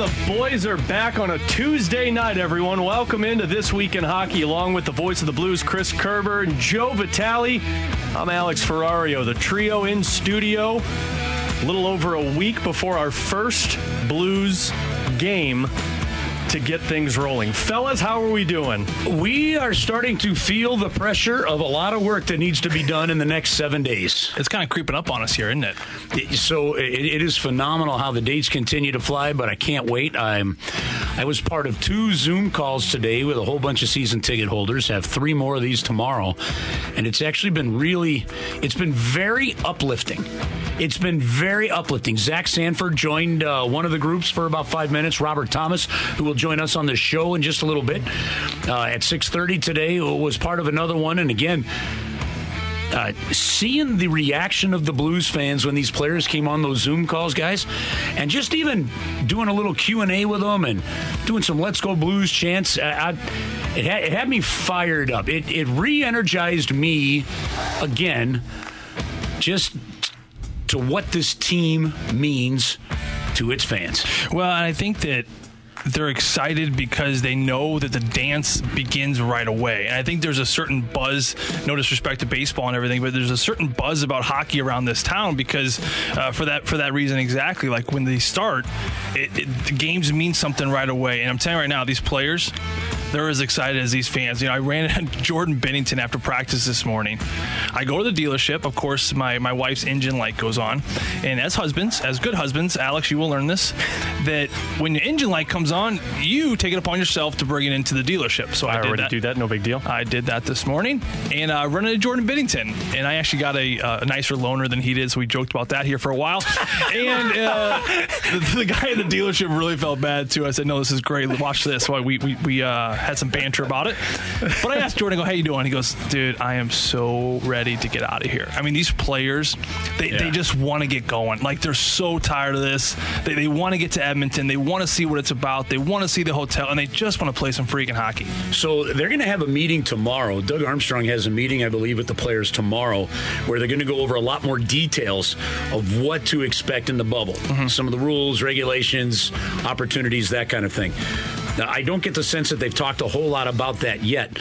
the boys are back on a Tuesday night, everyone. Welcome into This Week in Hockey, along with the voice of the Blues, Chris Kerber and Joe Vitale. I'm Alex Ferrario, the trio in studio. A little over a week before our first Blues game to get things rolling. Fellas, how are we doing? We are starting to feel the pressure of a lot of work that needs to be done in the next seven days. It's kind of creeping up on us here, isn't it? It- so it, it is phenomenal how the dates continue to fly, but I can't wait. I'm I was part of two Zoom calls today with a whole bunch of season ticket holders. Have three more of these tomorrow, and it's actually been really, it's been very uplifting. It's been very uplifting. Zach Sanford joined uh, one of the groups for about five minutes. Robert Thomas, who will join us on the show in just a little bit uh, at 6:30 today, was part of another one. And again, uh, seeing the reaction of the Blues fans when these players came on those Zoom calls, guys, and just even doing a little Q and A with them and doing some "Let's Go Blues" chants, I, it, had, it had me fired up. It, it re-energized me again, just to what this team means to its fans. Well, I think that they're excited because they know that the dance begins right away. And I think there's a certain buzz, no disrespect to baseball and everything, but there's a certain buzz about hockey around this town because uh, for that for that reason exactly. Like when they start, it, it, the games mean something right away. And I'm telling you right now, these players. They're as excited as these fans. You know, I ran into Jordan Binnington after practice this morning. I go to the dealership. Of course, my, my wife's engine light goes on. And as husbands, as good husbands, Alex, you will learn this, that when the engine light comes on, you take it upon yourself to bring it into the dealership. So I, I did already that. do that, no big deal. I did that this morning, and uh, run into Jordan Binnington, and I actually got a, uh, a nicer loaner than he did, so we joked about that here for a while. and uh, the, the guy at the dealership really felt bad too. I said, "No, this is great. Watch this." Why we we, we uh, had some banter about it. But I asked Jordan, "I "Go, how you doing?" He goes, "Dude, I am so ready to get out of here. I mean, these players, they, they just want to get going. Like they're so tired of this. They, they want to get to Edmonton. They want to see what it's about. They want to see the hotel, and they just want to play some freaking hockey." So they're going to have a meeting tomorrow. Doug Armstrong has a meeting, I believe, with the players tomorrow, where they're going to go over a lot more details of what to expect in the bubble, mm-hmm. some of the rules, regulations, opportunities, that kind of thing. I don't get the sense that they've talked a whole lot about that yet,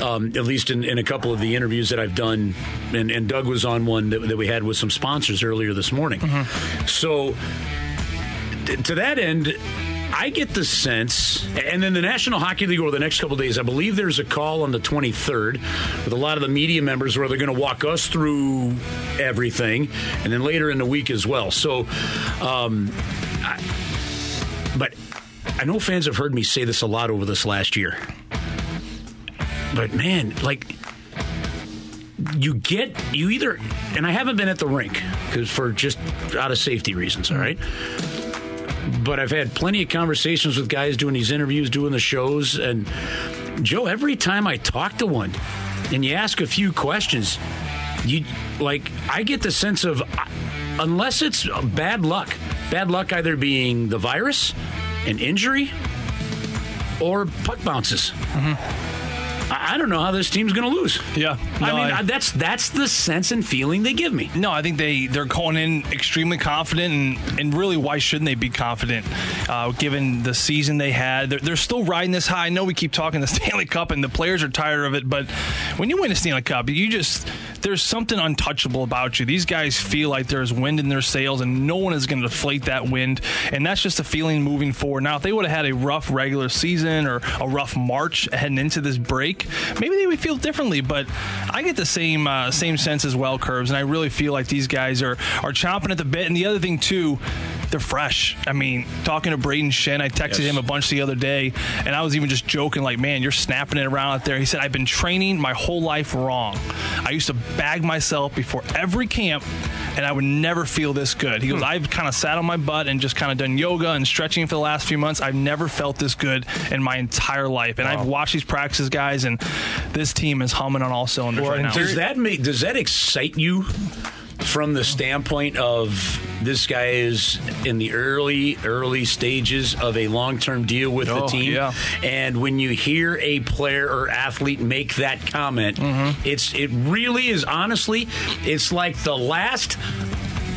um, at least in, in a couple of the interviews that I've done. And, and Doug was on one that, that we had with some sponsors earlier this morning. So to that end, I get the sense, and then the National Hockey League over the next couple of days, I believe there's a call on the 23rd with a lot of the media members where they're going to walk us through everything, and then later in the week as well. So, um, I know fans have heard me say this a lot over this last year. But man, like you get you either and I haven't been at the rink because for just out of safety reasons, all right? But I've had plenty of conversations with guys doing these interviews, doing the shows, and Joe, every time I talk to one and you ask a few questions, you like I get the sense of unless it's bad luck, bad luck either being the virus, an injury, or puck bounces. Mm-hmm. I I don't know how this team's going to lose. Yeah, I mean, I, that's that's the sense and feeling they give me. No, I think they they're going in extremely confident, and, and really, why shouldn't they be confident? Uh, given the season they had, they're, they're still riding this high. I know we keep talking the Stanley Cup, and the players are tired of it, but when you win a Stanley Cup, you just there's something untouchable about you. These guys feel like there's wind in their sails, and no one is going to deflate that wind, and that's just a feeling moving forward. Now, if they would have had a rough regular season or a rough March heading into this break, maybe they would feel differently. But I get the same uh, same sense as well, Curbs, and I really feel like these guys are are chomping at the bit. And the other thing too, they're fresh. I mean, talking to Brayden Schenn, I texted Yes. him a bunch the other day, and I was even just joking, like, man, you're snapping it around out there. He said, I've been training my whole life wrong. I used to bag myself before every camp, and I would never feel this good. He goes, hmm. I've kind of sat on my butt and just kind of done yoga and stretching for the last few months. I've never felt this good in my entire life. And I've watched these practices, guys, and this team is humming on all cylinders Well, right now. Does that make does that excite you from the standpoint of this guy is in the early early stages of a long-term deal with the Oh, team yeah. and when you hear a player or athlete make that comment Mm-hmm. it's it really is honestly it's like the last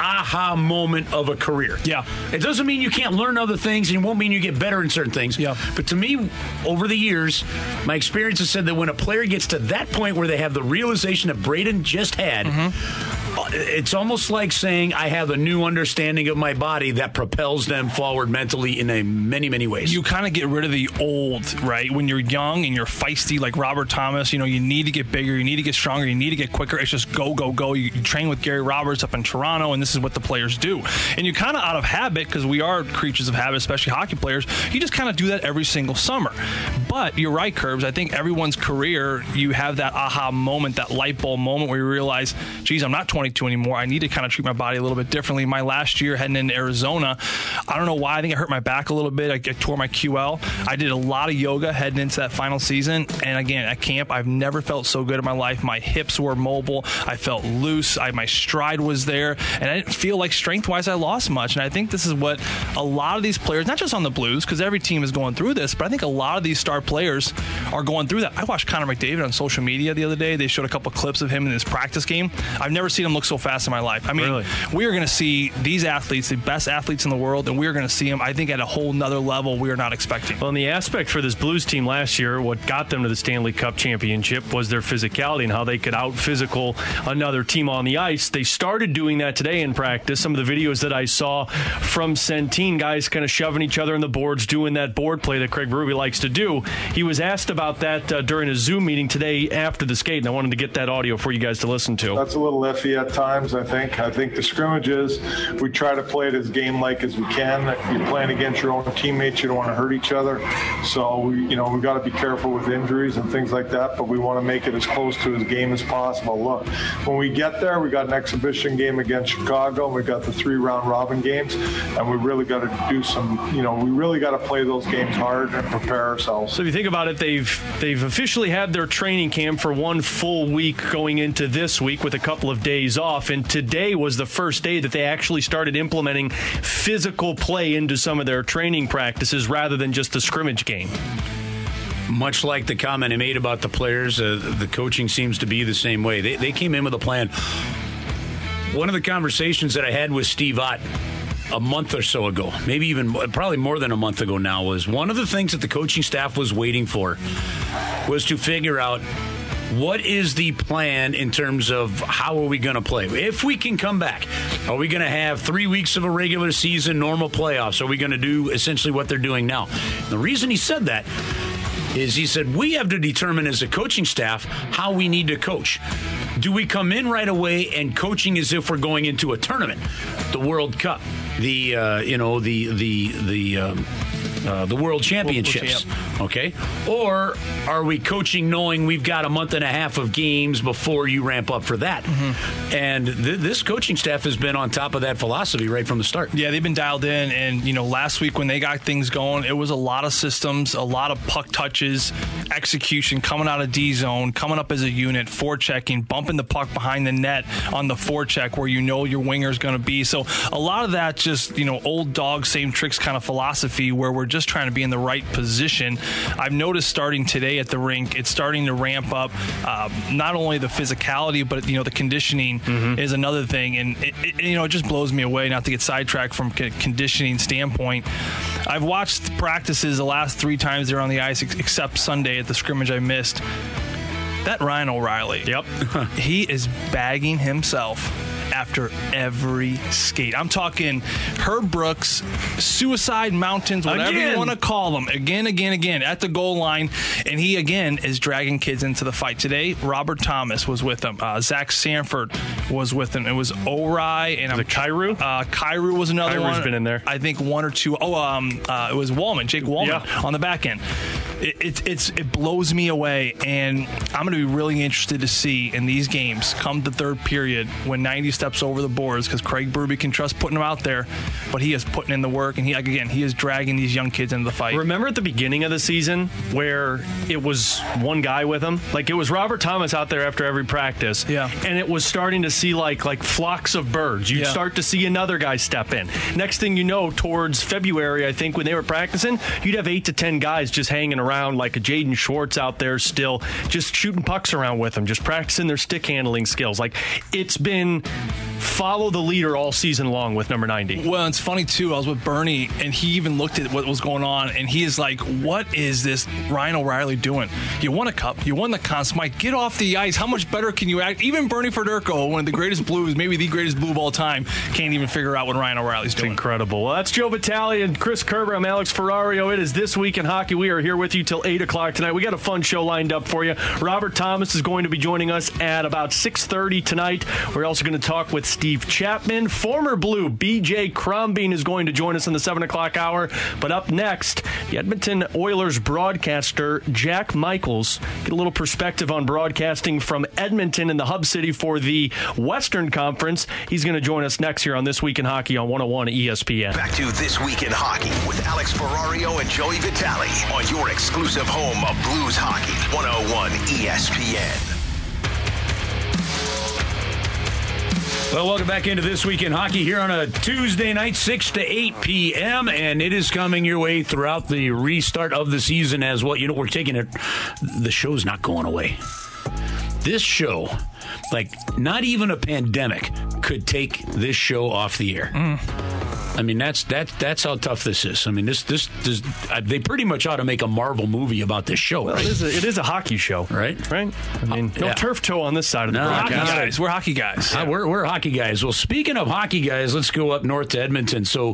aha moment of a career. Yeah. It doesn't mean you can't learn other things and it won't mean you get better in certain things. Yeah. But to me, over the years, my experience has said that when a player gets to that point where they have the realization that Brayden just had, Mm-hmm. uh, it's almost like saying I have a new understanding of my body that propels them forward mentally in a many, many ways. you kind of get rid of the old, right? When you're young and you're feisty, like Robert Thomas, you know, you need to get bigger, you need to get stronger, you need to get quicker. It's just go, go, go. You, you train with Gary Roberts up in Toronto, and this is what the players do. And you kind of out of habit, because we are creatures of habit, especially hockey players, you just kind of do that every single summer. But you're right, Curbs. I think everyone's career, you have that aha moment, that light bulb moment where you realize, geez, I'm not 22 anymore. I need to kind of treat my body a little bit differently. My last year heading into Arizona, I don't know why. I think I hurt my back a little bit. I, I tore my QL. I did a lot of yoga heading into that final season. And again, at camp, I've never felt so good in my life. My hips were mobile. I felt loose. I, my stride was there. And I didn't feel like strength wise I lost much. And I think this is what a lot of these players, not just on the Blues, because every team is going through this, but I think a lot of these star players are going through that. I watched Connor McDavid on social media the other day. They showed a couple clips of him in his practice game. I've never seen him look so fast in my life. I mean, Really? we are going to see these athletes, the best athletes in the world, and we are going to see them, I think, at a whole nother level we are not expecting. Well, and the aspect for this Blues team last year, what got them to the Stanley Cup championship was their physicality and how they could out physical another team on the ice. They started doing that today practice. Some of the videos that I saw from Centene, guys kind of shoving each other in the boards, doing that board play that Craig Berube likes to do. He was asked about that uh, during a Zoom meeting today after the skate, and I wanted to get that audio for you guys to listen to. That's a little iffy at times, I think. I think the scrimmages, we try to play it as game-like as we can. You're playing against your own teammates. You don't want to hurt each other. So, we, you know, we've got to be careful with injuries and things like that, but we want to make it as close to as game as possible. Look, when we get there, we got an exhibition game against Chicago. We got the three round robin games, and we really got to do some, you know, we really got to play those games hard and prepare ourselves. So if you think about it, they've they've officially had their training camp for one full week going into this week with a couple of days off, and today was the first day that they actually started implementing physical play into some of their training practices rather than just the scrimmage game. Much like the comment I made about the players, uh, the coaching seems to be the same way. They, they came in with a plan. One of the conversations that I had with Steve Ott a month or so ago, maybe even probably more than a month ago now, was one of the things that the coaching staff was waiting for was to figure out what is the plan in terms of how are we going to play? If we can come back, are we going to have three weeks of a regular season, normal playoffs? Are we going to do essentially what they're doing now? The reason he said that is he said we have to determine as a coaching staff how we need to coach. Do we come in right away and coaching as if we're going into a tournament, the World Cup, the uh, you know the the the um, uh, the World Championships, okay? Or are we coaching knowing we've got a month and a half of games before you ramp up for that? And th- this coaching staff has been on top of that philosophy right from the start. Yeah, they've been dialed in, and you know, last week when they got things going, it was a lot of systems, a lot of puck touches, execution coming out of D zone, coming up as a unit, forechecking, bumping the puck behind the net on the forecheck where you know your winger is going to be. So a lot of that just you know old dog same tricks kind of philosophy where we're just trying to be in the right position. I've noticed starting today at the rink, it's starting to ramp up uh, not only the physicality but you know the conditioning is another thing, and it, it, you know it just blows me away. Not to get sidetracked from a conditioning standpoint, I've watched practices the last three times they're on the ice, ex- except Sunday at the scrimmage I missed. That Ryan O'Reilly, Yep. he is bagging himself after every skate. I'm talking Herb Brooks, Suicide Mountains, whatever Again. you want to call them, again, again, again, at the goal line. And he, again, is dragging kids into the fight. Today, Robert Thomas was with him. Uh, Zach Sanford was with him. It was Ori and Was it Kyrou? Uh, Kyrou was another Kyrou's one. been in there. I think one or two. Oh, um, uh, it was Walman, Jake Walman Yeah. on the back end. It, it's it's it blows me away, and I'm going to be really interested to see in these games come the third period when 90 steps over the boards because Craig Berube can trust putting him out there, but he is putting in the work, and he like again he is dragging these young kids into the fight. Remember at the beginning of the season where it was one guy with him? Like it was Robert Thomas out there after every practice. Yeah. And it was starting to see like like flocks of birds. You'd Yeah. start to see another guy step in. Next thing you know, towards February, I think when they were practicing, you'd have eight to ten guys just hanging around like a Jaden Schwartz out there still, just shooting pucks around with them, just practicing their stick handling skills. Like it's been follow the leader all season long with number 90. Well, it's funny too. I was with Bernie, and he even looked at what was going on, and he is like, "What is this Ryan O'Reilly doing? You won a cup, you won the Conn Smythe. Get off the ice. How much better can you act? Even Bernie Federko, one of the greatest Blues, maybe the greatest Blue of all time, can't even figure out what Ryan O'Reilly's doing. Incredible. Well, that's Joe Vitale and Chris Kerber. I'm Alex Ferrario. It is this week in hockey. We are here with you till eight o'clock tonight. We got a fun show lined up for you. Robert Thomas is going to be joining us at about 6:30 tonight. We're also going to talk with Steve Chapman, former Blue. BJ Crombeen is going to join us in the seven o'clock hour. But up next, the Edmonton Oilers broadcaster Jack Michaels get a little perspective on broadcasting from Edmonton in the hub city for the Western Conference. He's going to join us next here on This Week in Hockey on 101 ESPN. Back to This Week in Hockey with Alex Ferrario and Joey Vitale on your exclusive home of Blues Hockey, 101 ESPN. Well, welcome back into This Week in Hockey here on a Tuesday night, 6 to 8 p.m., and it is coming your way throughout the restart of the season as well. You know, we're taking it, the show's not going away. This show, like, not even a pandemic could take this show off the air. Mm. I mean, that's that that's how tough this is. I mean, this this, this uh, they pretty much ought to make a Marvel movie about this show. Well, right? it, is a, it is a hockey show, right? Right. I mean, uh, no yeah. turf toe on this side of the no, hockey guys. We're hockey guys. Uh, we're we're hockey guys. Well, speaking of hockey guys, let's go up north to Edmonton. So,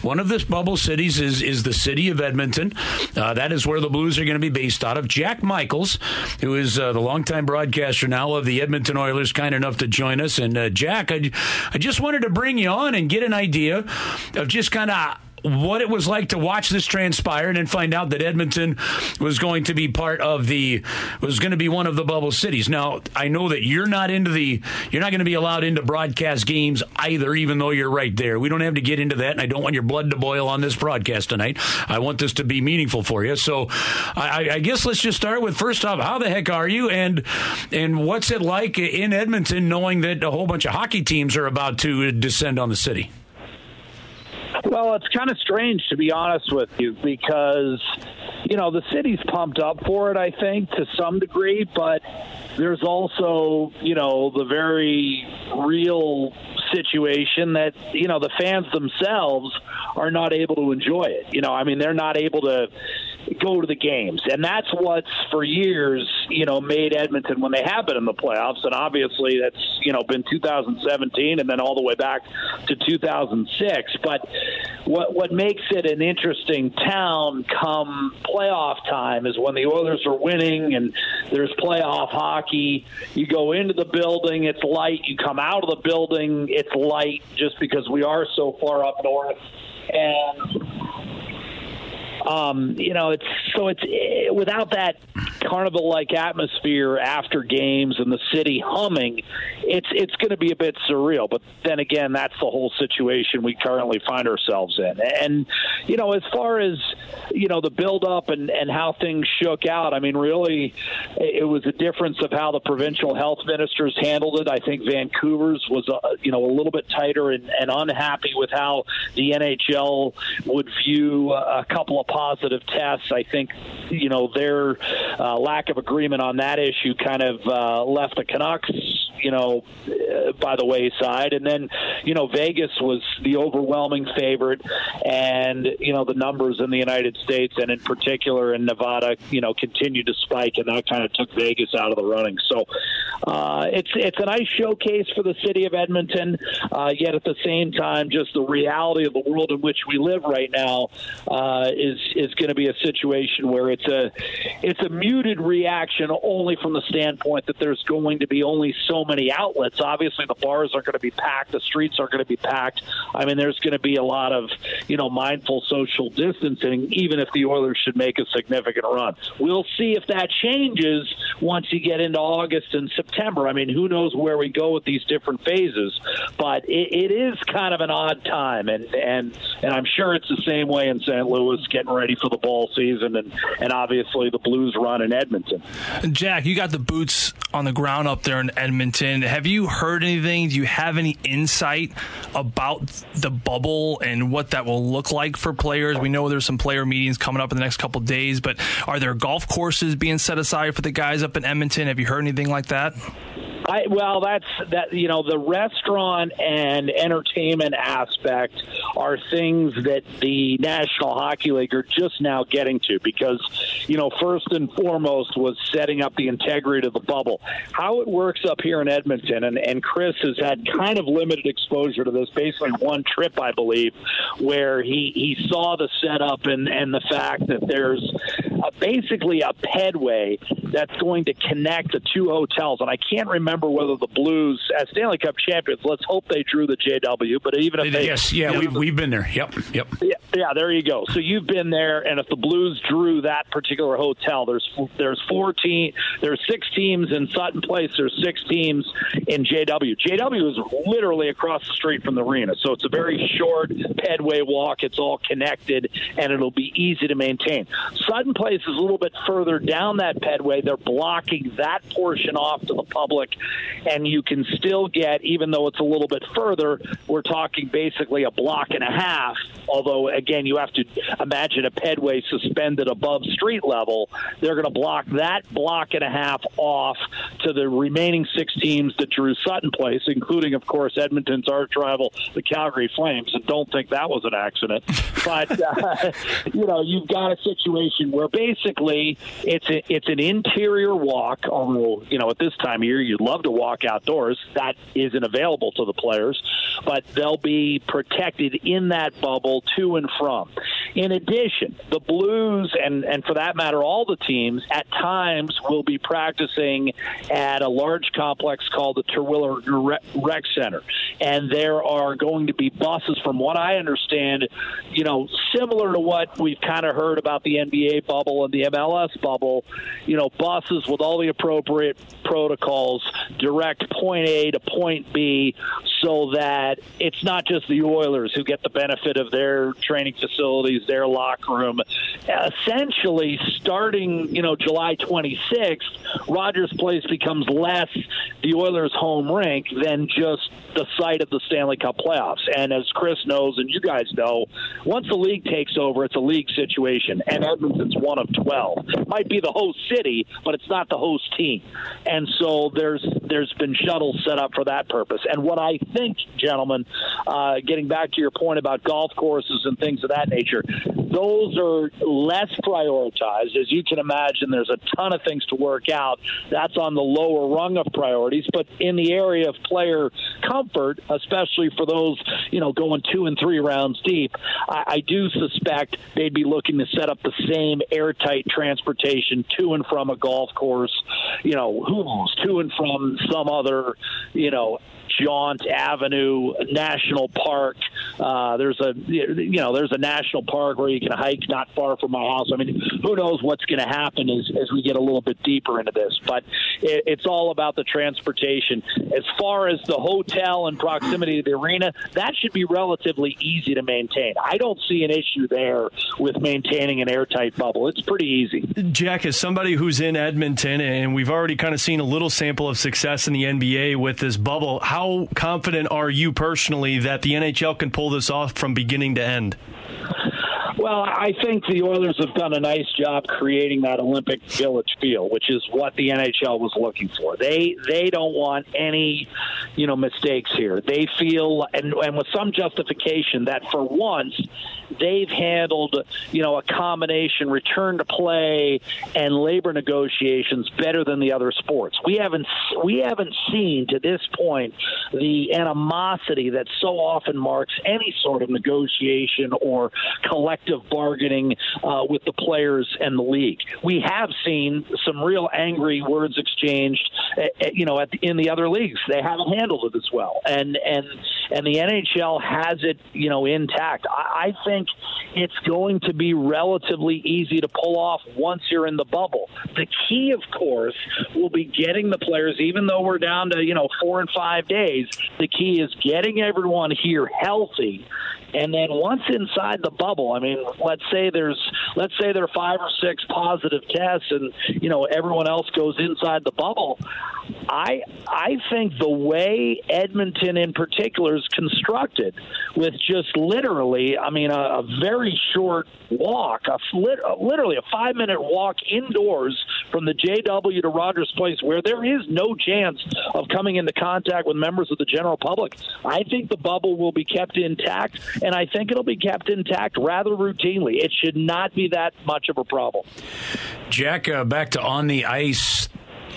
one of this bubble cities is is the city of Edmonton. Uh, that is where the Blues are going to be based out of. Jack Michaels, who is uh, the longtime broadcaster now of the Edmonton Oilers, kind enough to join us. And uh, Jack, I, I just wanted to bring you on and get an idea of just kind of what it was like to watch this transpire and then find out that Edmonton was going to be part of the was going to be one of the bubble cities. Now, I know that you're not into the you're not going to be allowed into broadcast games either even though you're right there. We don't have to get into that and I don't want your blood to boil on this broadcast tonight. I want this to be meaningful for you. So, I, I guess let's just start with first off, how the heck are you and and what's it like in Edmonton knowing that a whole bunch of hockey teams are about to descend on the city? Well, it's kind of strange to be honest with you because you know the city's pumped up for it. I think to some degree, but there's also you know the very real situation that you know the fans themselves are not able to enjoy it. You know, I mean, they're not able to go to the games. And that's what's for years, you know, made Edmonton when they have been in the playoffs. And obviously that's, you know, been 2017 and then all the way back to 2006. But what what makes it an interesting town come playoff time is when the Oilers are winning and there's playoff hockey. You go into the building, it's light. You come out of the building, it's light just because we are so far up north. And um, you know, it's so it's it, without that carnival-like atmosphere after games and the city humming, it's it's going to be a bit surreal. But then again, that's the whole situation we currently find ourselves in. And you know, as far as you know, the build-up and and how things shook out, I mean, really, it was a difference of how the provincial health ministers handled it. I think Vancouver's was uh, you know a little bit tighter and, and unhappy with how the NHL would view a couple of positive tests. I think, you know, their uh, lack of agreement on that issue kind of uh, left the Canucks, you know, uh, by the wayside. And then, you know, Vegas was the overwhelming favorite, and you know the numbers in the United States and in particular in Nevada, you know, continued to spike, and that kind of took Vegas out of the running. So uh, it's it's a nice showcase for the city of Edmonton. Uh, yet at the same time, just the reality of the world in which we live right now uh, is is going to be a situation where it's a it's a muted reaction only from the standpoint that there's going to be only so many outlets. Obviously, the bars are going to be packed, the streets are going to be packed. I mean, there's going to be a lot of you know mindful social distancing, even if the Oilers should make a significant run. We'll see if that changes once you get into August and September. I mean, who knows where we go with these different phases? But it, it is kind of an odd time, and and and I'm sure it's the same way in St. Louis, getting ready for the ball season, and and obviously the Blues run in Edmonton. Jack, you got the boots on the ground up there in Edmonton. Have you heard anything? Do you have any insight about the bubble and what that will look like for players? We know there's some player meetings coming up in the next couple days, but are there golf courses being set aside for the guys up in Edmonton? Have you heard anything like that? I well, that's that. You know, the restaurant and entertainment aspect are things that the National Hockey League are just now getting to because, you know, first and foremost was setting up the integrity of the bubble. How it works up here in Edmonton, and, and Chris has had kind of limited exposure to this. Basically, one trip, I believe, where he he saw the setup and and the fact that there's a, basically a pedway that's going to connect the two hotels, and I can't remember whether the Blues, as Stanley Cup champions, let's hope they drew the JW. But even if they, yes, yeah, we've, we've been there. Yep, yep. Yeah, yeah, there you go. So you've been there, and if the Blues drew that particular hotel, there's there's four team, there's six teams in Sutton Place. There's six teams in JW. JW is literally across the street from the arena, so it's a very short pedway walk. It's all connected, and it'll be easy to maintain. Sutton Place is a little bit further down that pedway. They're blocking that portion off to the public, and you can still get, even though it's a little bit further, we're talking basically a block and a half. Although, again, you have to imagine a pedway suspended above street level. They're going to block that block and a half off to the remaining six teams that drew Sutton Place, including, of course, Edmonton's arch rival, the Calgary Flames. And don't think that was an accident. But, uh, you know, you've got a situation where basically it's a, it's an interior walk. Although you know at this time of year you'd love to walk outdoors, that isn't available to the players. But they'll be protected in that bubble to and from. In addition, the Blues and and for that matter all the teams at times will be practicing at a large complex called the Terwillegar Rec Center, and there are going to be buses. From what I understand, you know, similar to what we've kind of heard about the NBA bubble and the MLS bubble, you know, buses with all the appropriate protocols direct point A to point B so that it's not just the Oilers who get the benefit of their training facilities, their locker room. Essentially, starting, you know, July 26th, Rogers Place becomes less the Oilers' home rink than just the site of the Stanley Cup playoffs. And as Chris knows, and you guys know, once the league takes over, it's a league situation, and Edmonton's one of 12. It might be the host city, but it's not the host team. And so there's there's been shuttles set up for that purpose. And what I think, gentlemen, uh, getting back to your point about golf courses and things of that nature, those are less prioritized. As you can imagine, there's a ton of things to work out. That's on the lower rung of priorities. But in the area of player comfort, especially for those, you know, going two and three rounds deep, I, I do suspect they'd be looking to set up the same airtight transportation to and from a golf course, you know, who knows, to and from some other, you know, Jaunt Avenue National Park. Uh, there's a you know there's a national park where you can hike not far from my house. I mean, who knows what's going to happen as, as we get a little bit deeper into this? But it, it's all about the transportation. As far as the hotel and proximity to the arena, that should be relatively easy to maintain. I don't see an issue there with maintaining an airtight bubble. It's pretty easy. Jack, as somebody who's in Edmonton, and we've already kind of seen a little sample of success in the NBA with this bubble, how how confident are you personally that the NHL can pull this off from beginning to end? Well, I think the Oilers have done a nice job creating that Olympic Village feel, which is what the NHL was looking for. They they don't want any, you know, mistakes here. They feel and and with some justification that for once they've handled, you know, a combination return to play and labor negotiations better than the other sports. We haven't we haven't seen to this point the animosity that so often marks any sort of negotiation or collective bargaining uh, with the players and the league. We have seen some real angry words exchanged, uh, you know, the, in the other leagues. They haven't handled it as well, and and and the NHL has it, you know, intact. I, I think it's going to be relatively easy to pull off once you're in the bubble. The key, of course, will be getting the players, even though we're down to, you know, four and five days, the key is getting everyone here healthy And then once inside the bubble, I mean, let's say there's let's say there are five or six positive tests, and you know everyone else goes inside the bubble. I I think the way Edmonton in particular is constructed, with just literally, I mean, a, a very short walk, a literally a five minute walk indoors from the JW to Rogers Place, where there is no chance of coming into contact with members of the general public. I think the bubble will be kept intact, and I think it'll be kept intact rather routinely. It should not be that much of a problem. Jack, uh, back to on the ice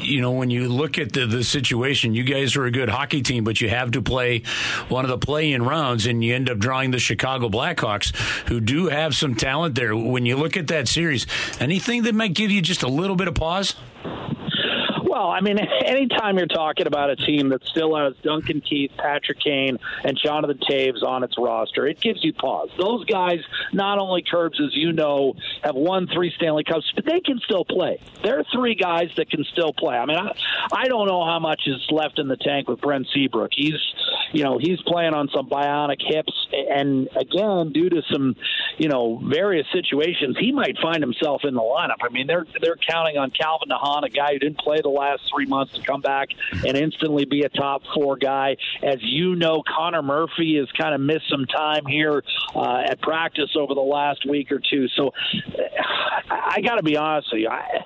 you know, when you look at the, the situation, you guys are a good hockey team, but you have to play one of the play in rounds, and you end up drawing the Chicago Blackhawks, who do have some talent there. When you look at that series, anything that might give you just a little bit of pause? Well, I mean, anytime you're talking about a team that still has Duncan Keith, Patrick Kane, and Jonathan Toews on its roster, it gives you pause. Those guys, not only Curbs, as you know, have won three Stanley Cups, but they can still play. There are three guys that can still play. I mean, I, I don't know how much is left in the tank with Brent Seabrook. He's, you know, he's playing on some bionic hips, and again, due to some, you know, various situations, he might find himself in the lineup. I mean, they're they're counting on Calvin DeHaan, a guy who didn't play the last last three months to come back and instantly be a top four guy. As you know, Connor Murphy has kind of missed some time here uh, at practice over the last week or two. So I, I got to be honest with you. I,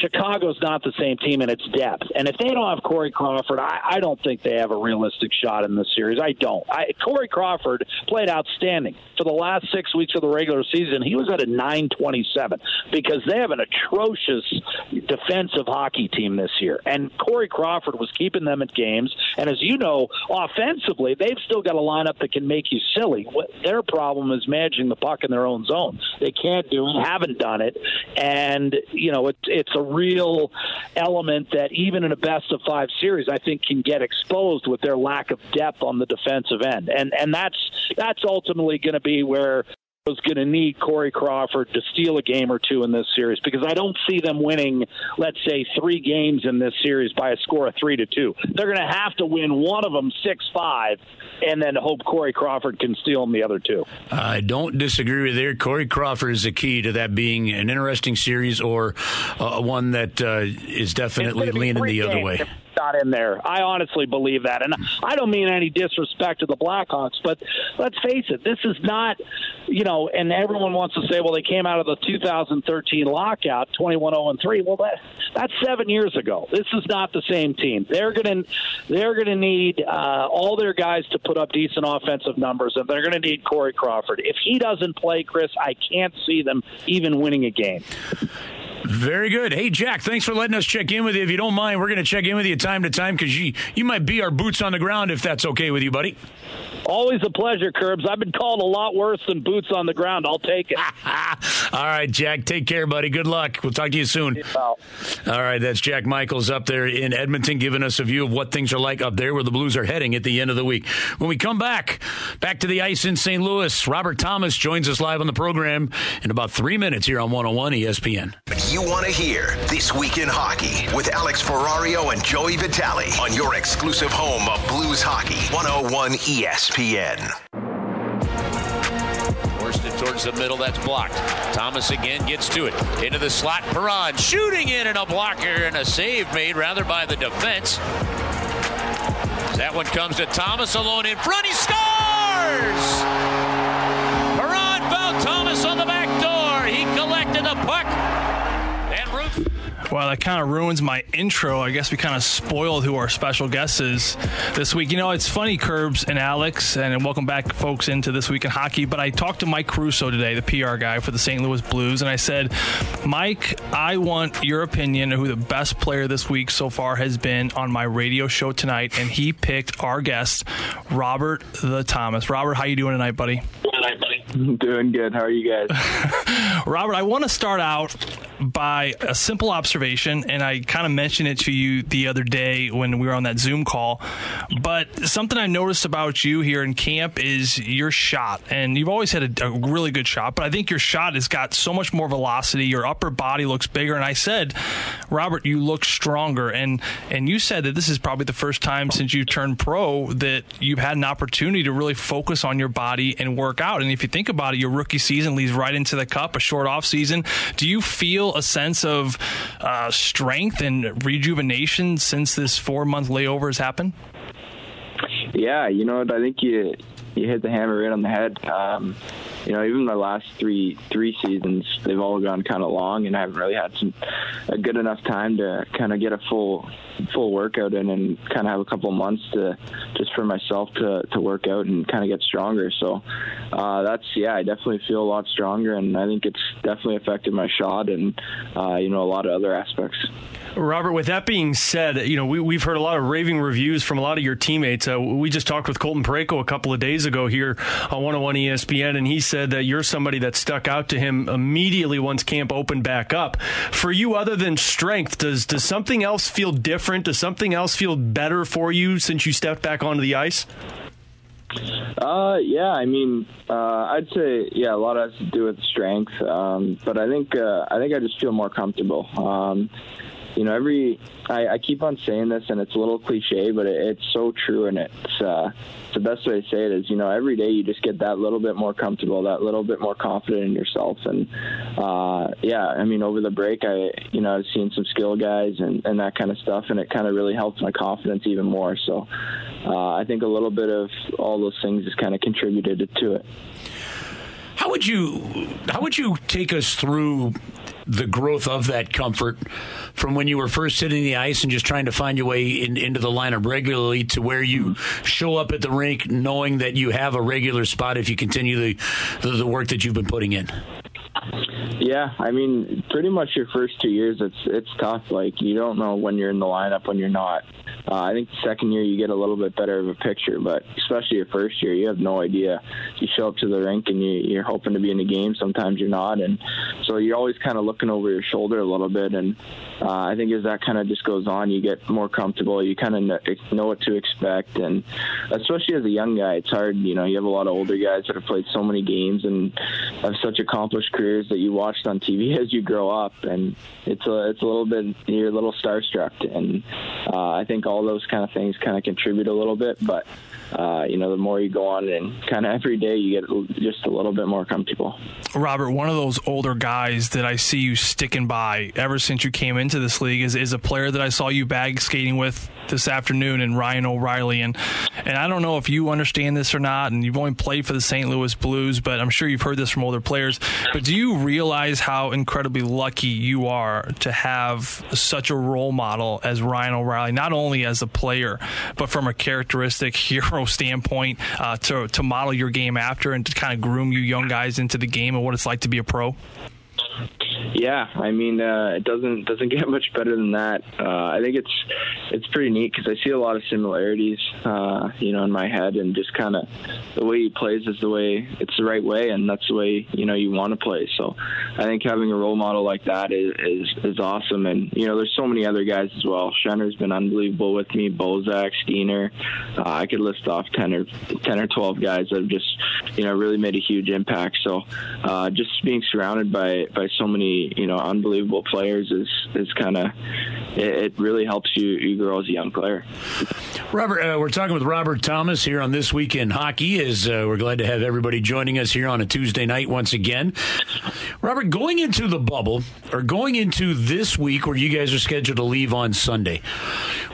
Chicago's not the same team in its depth. And if they don't have Corey Crawford, I, I don't think they have a realistic shot in this series. I don't. I, Corey Crawford played outstanding for the last six weeks of the regular season. He was at a 927 because they have an atrocious defensive hockey team this year. And Corey Crawford was keeping them at games. And as you know, offensively, they've still got a lineup that can make you silly. What, their problem is managing the puck in their own zone. They can't do it, haven't done it. And, you know, it, it's a real element that even in a best of five series, I think can get exposed with their lack of depth on the defensive end, and and that's that's ultimately going to be where is going to need Corey Crawford to steal a game or two in this series because I don't see them winning, let's say, three games in this series by a score of three to two. They're going to have to win one of them six five, and then hope Corey Crawford can steal them the other two. I don't disagree with you. Corey Crawford is the key to that being an interesting series or uh, one that uh, is definitely leaning the other way not in there. I honestly believe that. And I don't mean any disrespect to the Blackhawks, but let's face it, this is not, you know, and everyone wants to say, well, they came out of the 2013 lockout 21 0 3. Well, that, that's seven years ago. This is not the same team. They're going to they're going to need uh, all their guys to put up decent offensive numbers, and they're going to need Corey Crawford. If he doesn't play, Chris, I can't see them even winning a game. Very good. Hey, Jack, thanks for letting us check in with you. If you don't mind, we're going to check in with you time to time because you, you might be our boots on the ground if that's okay with you, buddy. Always a pleasure, Curbs. I've been called a lot worse than boots on the ground. I'll take it. All right, Jack. Take care, buddy. Good luck. We'll talk to you soon. All right, that's Jack Michaels up there in Edmonton giving us a view of what things are like up there where the Blues are heading at the end of the week. When we come back, back to the ice in St. Louis, Robert Thomas joins us live on the program in about three minutes here on 101 ESPN. You want to hear This Week in Hockey with Alex Ferrario and Joey Vitale on your exclusive home of Blues Hockey, 101 ESPN. It towards the middle. That's blocked. Thomas again gets to it. Into the slot. Perron shooting in and a blocker and a save made rather by the defense. That one comes to Thomas alone in front. He scores! Perron found Thomas on the back door. He collected the puck. Well, that kind of ruins my intro. I guess we kind of spoiled who our special guest is this week. You know, it's funny, Curbs and Alex, and welcome back, folks, into This Week in Hockey. But I talked to Mike Caruso today, the PR guy for the St. Louis Blues, and I said, Mike, I want your opinion of who the best player this week so far has been on my radio show tonight. And he picked our guest, Robert the Thomas. Robert, how you doing tonight, buddy? Doing good. How are you guys? Robert, I want to start out by a simple observation, and I kind of mentioned it to you the other day when we were on that Zoom call. But something I noticed about you here in camp is your shot, and you've always had a, a really good shot, but I think your shot has got so much more velocity. Your upper body looks bigger, and I said, Robert, you look stronger, and and you said that this is probably the first time since you turned pro that you've had an opportunity to really focus on your body and work out. And if you think about it, your rookie season leads right into the cup, a short off season. Do you feel a sense of uh, strength and rejuvenation since this four month layover has happened? Yeah, you know, I think you you hit the hammer right on the head. Um, you know, even my last three three seasons, they've all gone kind of long, and I haven't really had some a good enough time to kind of get a full full workout in and kind of have a couple months to just for myself to to work out and kind of get stronger. So uh, that's yeah, I definitely feel a lot stronger, and I think it's definitely affected my shot and uh, you know a lot of other aspects. Robert, with that being said, you know we, we've heard a lot of raving reviews from a lot of your teammates. Uh, we just talked with Colton Parayko a couple of days ago here on 101 ESPN, and he said that you're somebody that stuck out to him immediately once camp opened back up. For you, other than strength, does does something else feel different? Does something else feel better for you since you stepped back onto the ice? Uh, yeah, I mean, uh, I'd say yeah, a lot has to do with strength, um, but I think uh, I think I just feel more comfortable. Um, you know, every I, I keep on saying this, and it's a little cliche, but it, it's so true, and it's uh, the best way to say it is, you know, every day you just get that little bit more comfortable, that little bit more confident in yourself, and uh, yeah, I mean, over the break, I you know I've seen some skill guys and, and that kind of stuff, and it kind of really helped my confidence even more. So uh, I think a little bit of all those things has kind of contributed to it. How would you how would you take us through the growth of that comfort from when you were first hitting the ice and just trying to find your way in, into the lineup regularly to where you show up at the rink knowing that you have a regular spot if you continue the, the, the work that you've been putting in? Yeah, I mean, pretty much your first two years, it's it's tough. Like you don't know when you're in the lineup, when you're not. Uh, I think the second year you get a little bit better of a picture, but especially your first year, you have no idea. You show up to the rink and you, you're hoping to be in the game. Sometimes you're not, and so you're always kind of looking over your shoulder a little bit. And uh, I think as that kind of just goes on, you get more comfortable. You kind of know, what to expect, and especially as a young guy, it's hard. You know, you have a lot of older guys that have played so many games and have such accomplished careers that you watched on TV as you grow up, and it's a it's a little bit you're a little starstruck, and uh, I think all those kind of things kind of contribute a little bit, but. Uh, you know, the more you go on and kind of every day you get just a little bit more comfortable. Robert, one of those older guys that I see you sticking by ever since you came into this league is, is a player that I saw you bag skating with this afternoon and Ryan O'Reilly. And, and I don't know if you understand this or not, and you've only played for the St. Louis Blues, but I'm sure you've heard this from older players. But do you realize how incredibly lucky you are to have such a role model as Ryan O'Reilly, not only as a player, but from a characteristic hero standpoint uh, to, to model your game after and to kind of groom you young guys into the game and what it's like to be a pro? Yeah, I mean, uh, it doesn't doesn't get much better than that. Uh, I think it's it's pretty neat because I see a lot of similarities, uh, you know, in my head, and just kind of the way he plays is the way it's the right way, and that's the way you know you want to play. So, I think having a role model like that is is, is awesome, and you know, there's so many other guys as well. Schenner's been unbelievable with me, Bozak, Steiner. Uh, I could list off ten or ten or twelve guys that have just you know really made a huge impact. So, uh, just being surrounded by by so many you know unbelievable players is is kind of it, it, really helps you you grow as a young player. Robert, uh, we're talking with Robert Thomas here on this week in hockey. Is uh, we're glad to have everybody joining us here on a Tuesday night once again. Robert, going into the bubble or going into this week where you guys are scheduled to leave on Sunday,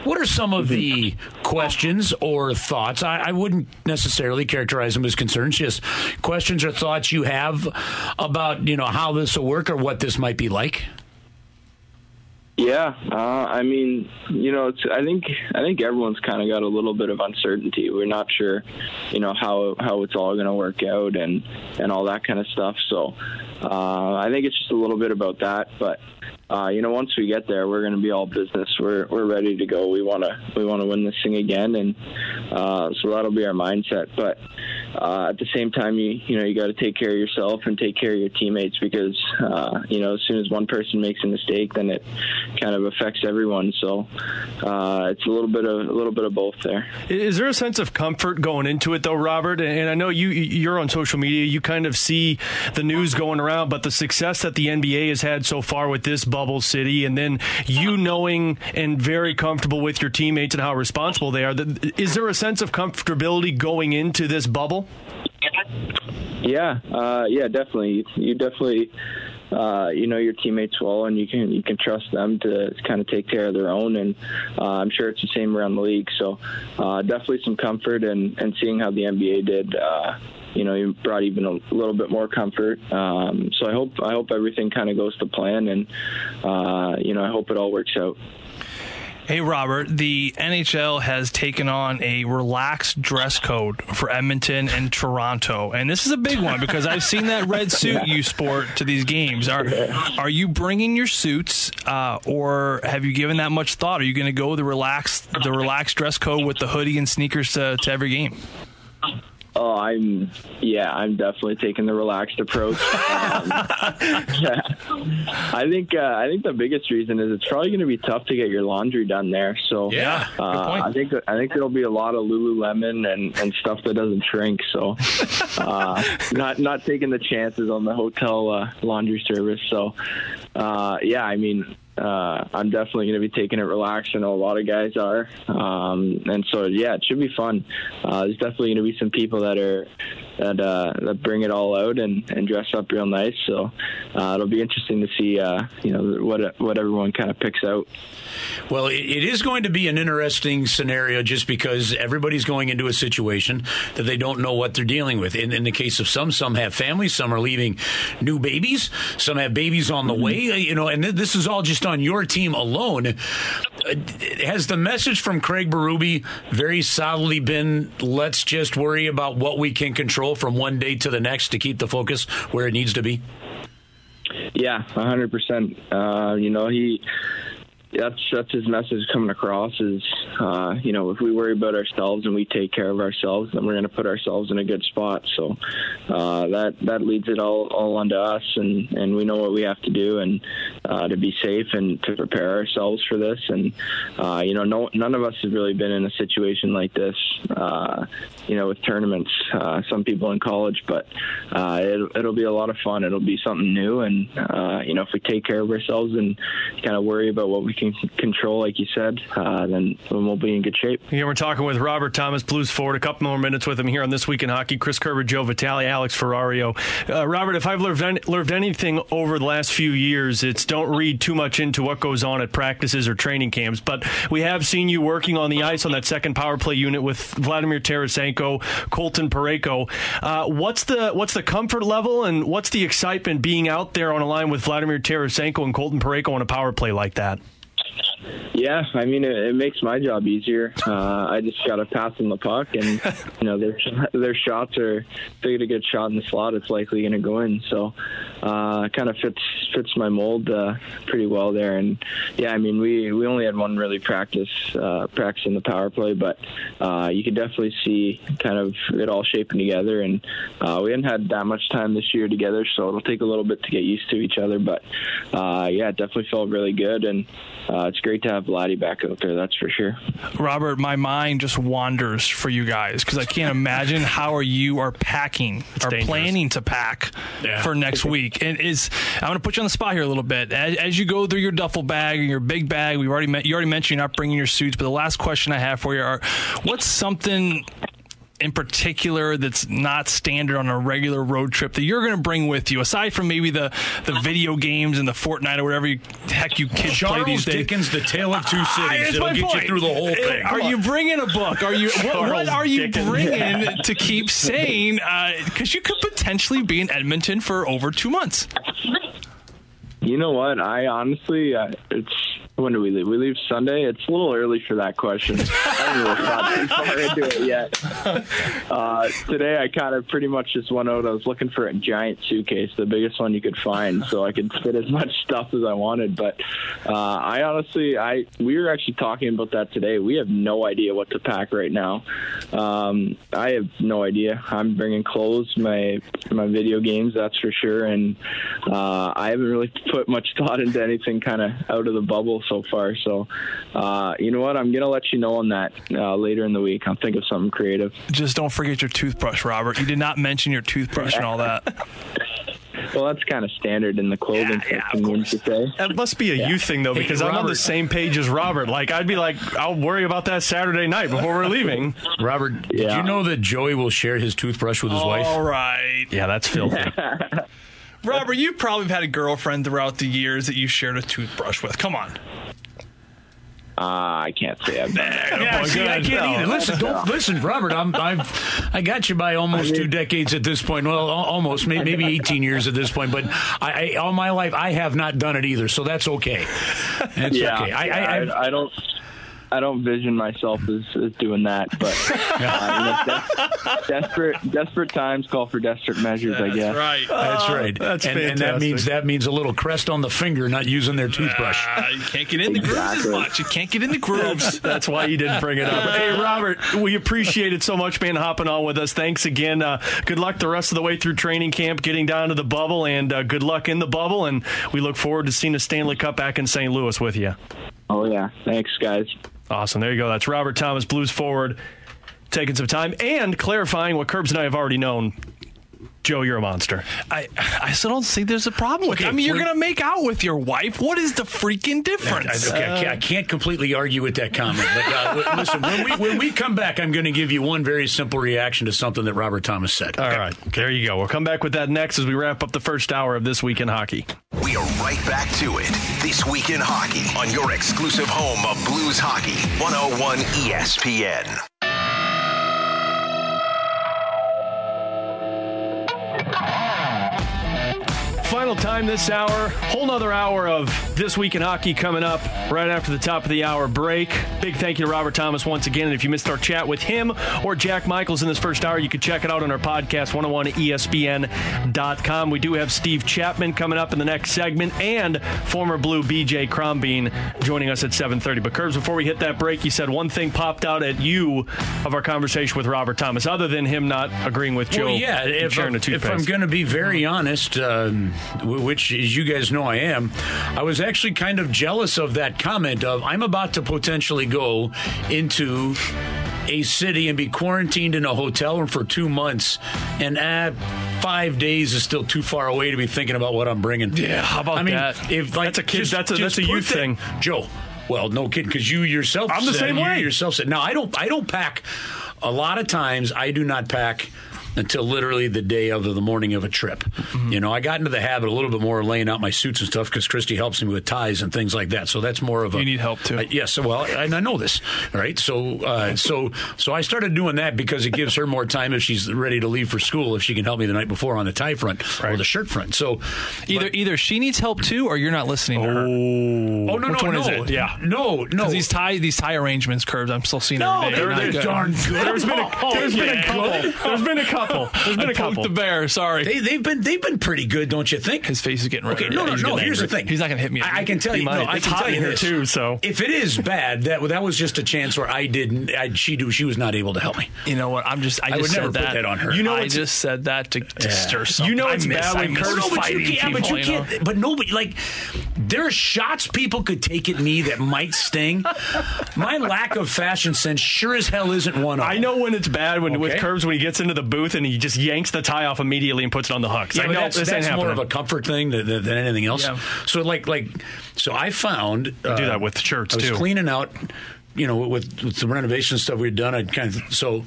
what are some of the questions or thoughts? I, I wouldn't necessarily characterize them as concerns, just questions or thoughts you have about you know how this will work or what this might be like. Yeah, uh, I mean, you know, it's, I think I think everyone's kind of got a little bit of uncertainty. We're not sure, you know, how how it's all going to work out and and all that kind of stuff. So, uh, I think it's just a little bit about that. But uh, you know, once we get there, we're going to be all business. We're we're ready to go. We want to we want to win this thing again, and uh, so that'll be our mindset. But uh, at the same time, you you know you got to take care of yourself and take care of your teammates because uh, you know as soon as one person makes a mistake, then it kind of affects everyone. So uh, it's a little bit of a little bit of both there. Is there a sense of comfort going into it though, Robert? And I know you you're on social media, you kind of see the news going around, but the success that the NBA has had so far with this bubble city, and then you knowing and very comfortable with your teammates and how responsible they are. Is there a sense of comfortability going into this bubble? Yeah, uh, yeah, definitely. You definitely. Uh, you know your teammates well, and you can you can trust them to kind of take care of their own. And uh, I'm sure it's the same around the league. So uh, definitely some comfort, and and seeing how the NBA did. You know, you brought even a little bit more comfort. Um, so I hope I hope everything kind of goes to plan, and uh, you know, I hope it all works out. Hey, Robert, the NHL has taken on a relaxed dress code for Edmonton and Toronto. And this is a big one because I've seen that red suit yeah. you sport to these games. Are, are you bringing your suits uh, or have you given that much thought? Are you going to go the relaxed, the relaxed dress code with the hoodie and sneakers to, to every game? Oh, I'm yeah, I'm definitely taking the relaxed approach. Um, yeah, I think uh, I think the biggest reason is it's probably going to be tough to get your laundry done there. So yeah, uh, I think I think there'll be a lot of Lululemon and, and stuff that doesn't shrink. So uh, not not taking the chances on the hotel uh, laundry service. So uh, yeah, I mean uh, I'm definitely going to be taking it relaxed. I know a lot of guys are, um, and so yeah, it should be fun. Uh, there's definitely going to be some people that are that uh, that bring it all out and, and dress up real nice. So uh, it'll be interesting to see uh, you know what what everyone kind of picks out. Well, it, it is going to be an interesting scenario just because everybody's going into a situation that they don't know what they're dealing with. In, in the case of some, some have families, some are leaving new babies, some have babies on the mm-hmm. way. You know, and this is all just on your team alone. Uh, has the message from Craig Berube very solidly been let's just worry about what we can control from one day to the next to keep the focus where it needs to be? Yeah, 100%. Uh, you know, he that's that's his message coming across is uh, you know if we worry about ourselves and we take care of ourselves then we're going to put ourselves in a good spot. So uh, that that leads it all all onto us and and we know what we have to do and uh, to be safe and to prepare ourselves for this. And uh, you know no none of us have really been in a situation like this uh, you know with tournaments uh, some people in college but it, it'll be a lot of fun. It'll be something new and you know if we take care of ourselves and kind of worry about what we can can control, like you said, uh, then, we'll be in good shape. Yeah, we're talking with Robert Thomas, Blues forward. A couple more minutes with him here on This Week in Hockey. Chris Kerber, Joe Vitale, Alex Ferrario. Uh, Robert, if I've learned, learned anything over the last few years, it's don't read too much into what goes on at practices or training camps. But we have seen you working on the ice on that second power play unit with Vladimir Tarasenko, Colton Parayko. Uh, what's the what's the comfort level and what's the excitement being out there on a line with Vladimir Tarasenko and Colton Parayko on a power play like that? Yeah, I mean it, it makes my job easier. Uh, I just got to pass them the puck, and you know their their shots are if they get a good shot in the slot, it's likely going to go in. So, uh, kind of fits fits my mold uh, pretty well there. And yeah, I mean we we only had one really practice uh, practice in the power play, but uh, you could definitely see kind of it all shaping together. And uh, we hadn't had that much time this year together, so it'll take a little bit to get used to each other. But uh, yeah, it definitely felt really good, and uh, it's great to have Vladdy back out there. That's for sure. Robert, my mind just wanders for you guys because I can't imagine how are you are packing it's or dangerous. planning to pack yeah. for next week. And is I'm going to put you on the spot here a little bit as, as, you go through your duffel bag and your big bag. We've already met, you already mentioned you're not bringing your suits, but the last question I have for you are, what's something in particular that's not standard on a regular road trip that you're going to bring with you, aside from maybe the, the video games and the Fortnite or whatever you, heck you kids Charles play these days? Dickens, The Tale of Two Cities. Uh, It'll get point. you through the whole thing. Are you bringing a book? Are you what, what are you Dickens. bringing to keep sane? Because uh, you could potentially be in Edmonton for over two months. You know what? I honestly, uh, it's when do we leave? We leave Sunday. It's a little early for that question. I haven't really thought too far into it yet. Uh, today, I kind of pretty much just went out. I was looking for a giant suitcase, the biggest one you could find, so I could fit as much stuff as I wanted. But uh, I honestly, I we were actually talking about that today. We have no idea what to pack right now. Um, I have no idea. I'm bringing clothes, my my video games, that's for sure, and uh, I haven't really put much thought into anything kind of out of the bubble so far. So, uh, you know what? I'm gonna let you know on that uh, later in the week. I'll think of something creative. Just don't forget your toothbrush, Robert. You did not mention your toothbrush and all that. Well, that's kind of standard in the clothing Yeah, yeah, section, of wouldn't you say? That must be a you thing though, because I'm on the same page as Robert. Like I'd be like, I'll worry about that Saturday night before we're leaving. Robert, did you know that Joey will share his toothbrush with his wife? All right. Yeah, that's filthy. Robert, you probably have had a girlfriend throughout the years that you shared a toothbrush with. Come on. Uh, I can't say I've done that. Yeah, boy, see, I can't No. either. Listen, don't listen, Robert. I'm, I've, I got you by almost two decades at this point. Well, almost, may- maybe 18 years at this point. But I, I, all my life, I have not done it either. So that's okay. That's yeah, okay. I, yeah, I, I, I don't. I don't vision myself as, as doing that, but uh, you know, des- desperate desperate times call for desperate measures, I guess. right. that's right. that's and, and that means that means a little crest on the finger, not using their toothbrush. Uh, you can't get in the grooves as much. You can't get in the grooves. That's why you didn't bring it up. Hey, Robert, we appreciate it so much, man, hopping on with us. Thanks again. Uh, good luck the rest of the way through training camp, getting down to the bubble, and uh, good luck in the bubble. And we look forward to seeing the Stanley Cup back in St. Louis with you. Oh yeah, thanks guys. Awesome. There you go. That's Robert Thomas, Blues forward, taking some time and clarifying what Curbs and I have already known. Joe, you're a monster. I, I still don't see there's a problem with it. I mean, you're going to make out with your wife. What is the freaking I, difference? okay, I, can't, I can't completely argue with that comment. But uh, listen, when we, when we come back, I'm going to give you one very simple reaction to something that Robert Thomas said. All right. There you go. We'll come back with that next as we wrap up the first hour of This Week in Hockey. We are right back to it this week in hockey on your exclusive home of Blues Hockey, 101 ESPN. Oh! Final time this hour. Whole nother hour of This Week in Hockey coming up right after the top of the hour break. Big thank you to Robert Thomas once again. And if you missed our chat with him or Jack Michaels in this first hour, you can check it out on our podcast, 101ESPN.com. We do have Steve Chapman coming up in the next segment and former Blue BJ Crombeen joining us at 7.30. But Curbs, before we hit that break, you said one thing popped out at you of our conversation with Robert Thomas, other than him not agreeing with Joe Well, yeah, if, the if. I'm going to be very honest, um, which as you guys know I am, I was actually kind of jealous of that comment of I'm about to potentially go into a city and be quarantined in a hotel room for two months, and uh, five days is still too far away to be thinking about what I'm bringing. Yeah, how about I mean, that? If like That's a kid- just- that's a- that's a youth that- thing. Joe. Well, no kidding, because you yourself. I'm the said- same you way. Yourself said. Now I don't. I don't pack. A lot of times I do not pack until literally the day of the morning of a trip. Mm-hmm. You know, I got into the habit a little bit more of laying out my suits and stuff because Christy helps me with ties and things like that. So that's more of a. You need help, too. Uh, yes, well, and I know this, right? So, uh, so, so I started doing that because it gives her more time if she's ready to leave for school if she can help me the night before on the tie front or the shirt front. So, Either either she needs help too, or you're not listening to her. oh no, Which no, no? Yeah. no, no. These tie these tie arrangements Curbs, I'm still seeing No, they're, they're good. darn good. There's been a, Oh, there's been a couple. There's been a couple. There's been a I poked couple. the bear. Sorry. They, they've been they've been pretty good, don't you think? His face is getting red. Okay, no, no, no. getting Here's the thing. He's not going to hit me. I, I can tell He you. might. No, I It's can tell you here, this. too, so- if it is bad, that that was just a chance where I didn't. I, she do. She was not able to help me. You know what? I'm just. I, I just would said never put that. that on her. You know, I just said that to, to stir something. You know I it's miss- bad when Curtis No, but you fighting can't. people, but you can't. But nobody like. There are shots people could take at me that might sting. My lack of fashion sense sure as hell isn't one of them. I know when it's bad when with Curbs when he gets into the booth and he just yanks the tie off immediately and puts it on the hooks. Yeah, I but know that's, this that's ain't more happening. of a comfort thing than, than than anything else. Yeah. So like like so I found uh, do that with shirts, I was too. cleaning out, you know, with with the renovation stuff we'd done. I kind of so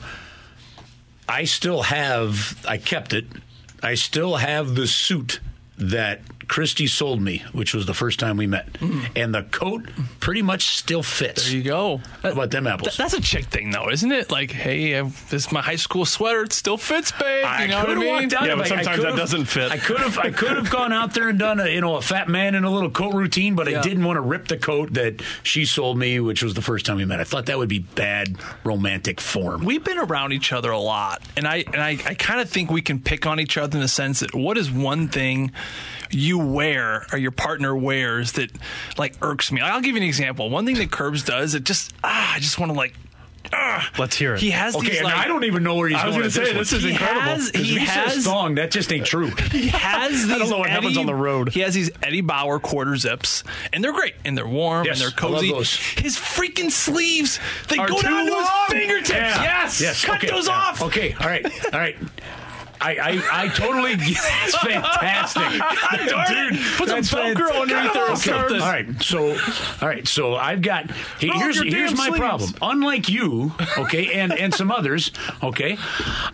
I still have I kept it. I still have the suit that Christy sold me, which was the first time we met, and the coat pretty much still fits. There you go. How about them apples? Th- that's a chick thing, though, isn't it? Like, hey, uh, this is my high school sweater. It still fits, babe. You know what I mean? walked Yeah, but I- I sometimes that doesn't fit. I could have I could have gone out there and done a you know a fat man in a little coat routine, but Yeah. I didn't want to rip the coat that she sold me, which was the first time we met. I thought that would be bad romantic form. We've been around each other a lot, and I and I, I kind of think we can pick on each other in the sense that what is one thing you wear or your partner wears that like irks me. I'll give you an example. One thing that Curbs does, it just ah, I just want to like. ah. Let's hear it. He has Okay, these and like I don't even know where he's going. I was going. gonna say, one. this is he incredible. Has, he if he says has thong, that just ain't true. he has these I don't know what happens Eddie- on the road. He has these Eddie Bauer quarter zips, and they're great, and they're warm, Yes, and they're I love cozy. those. His freaking sleeves, they Are go too down to his fingertips. Yeah. Yes, Yes. cut okay. those off. Okay. All right. All right. I, I, I totally. That's fantastic. Darn. Put some Velcro underneath there or something. All right. So, all right. So I've got. He, Roll here's your here's damn my sleeves. problem. Unlike you, okay, and and some others, okay,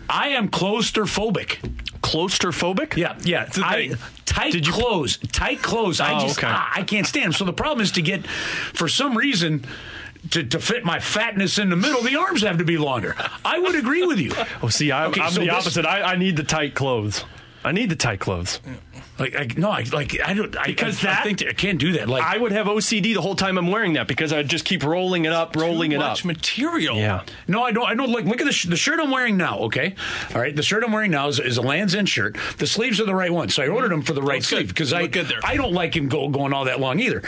I am claustrophobic. Claustrophobic? Yeah, yeah. a I, thing. tight Did you- clothes, tight clothes. I Oh, just okay. ah, I can't stand them. So the problem is to get, for some reason. To, to fit my fatness in the middle, the arms have to be longer. I would agree with you. Oh, see, I, Okay, I'm so the this- opposite. I, I need the tight clothes. I need the tight clothes. Like, I, no, I like I don't I, Because I, I that- think that I can't do that. Like, I would have OCD the whole time I'm wearing that because I'd just keep rolling it up, rolling Too it much up. material. Yeah. no, I don't. I don't like. Look at the, sh- the shirt I'm wearing now. Okay, all right. The shirt I'm wearing now is, is a Lands End shirt. The sleeves are the right ones, so I ordered them for the right Looks sleeve because I Look good there. I don't like him go, going all that long either.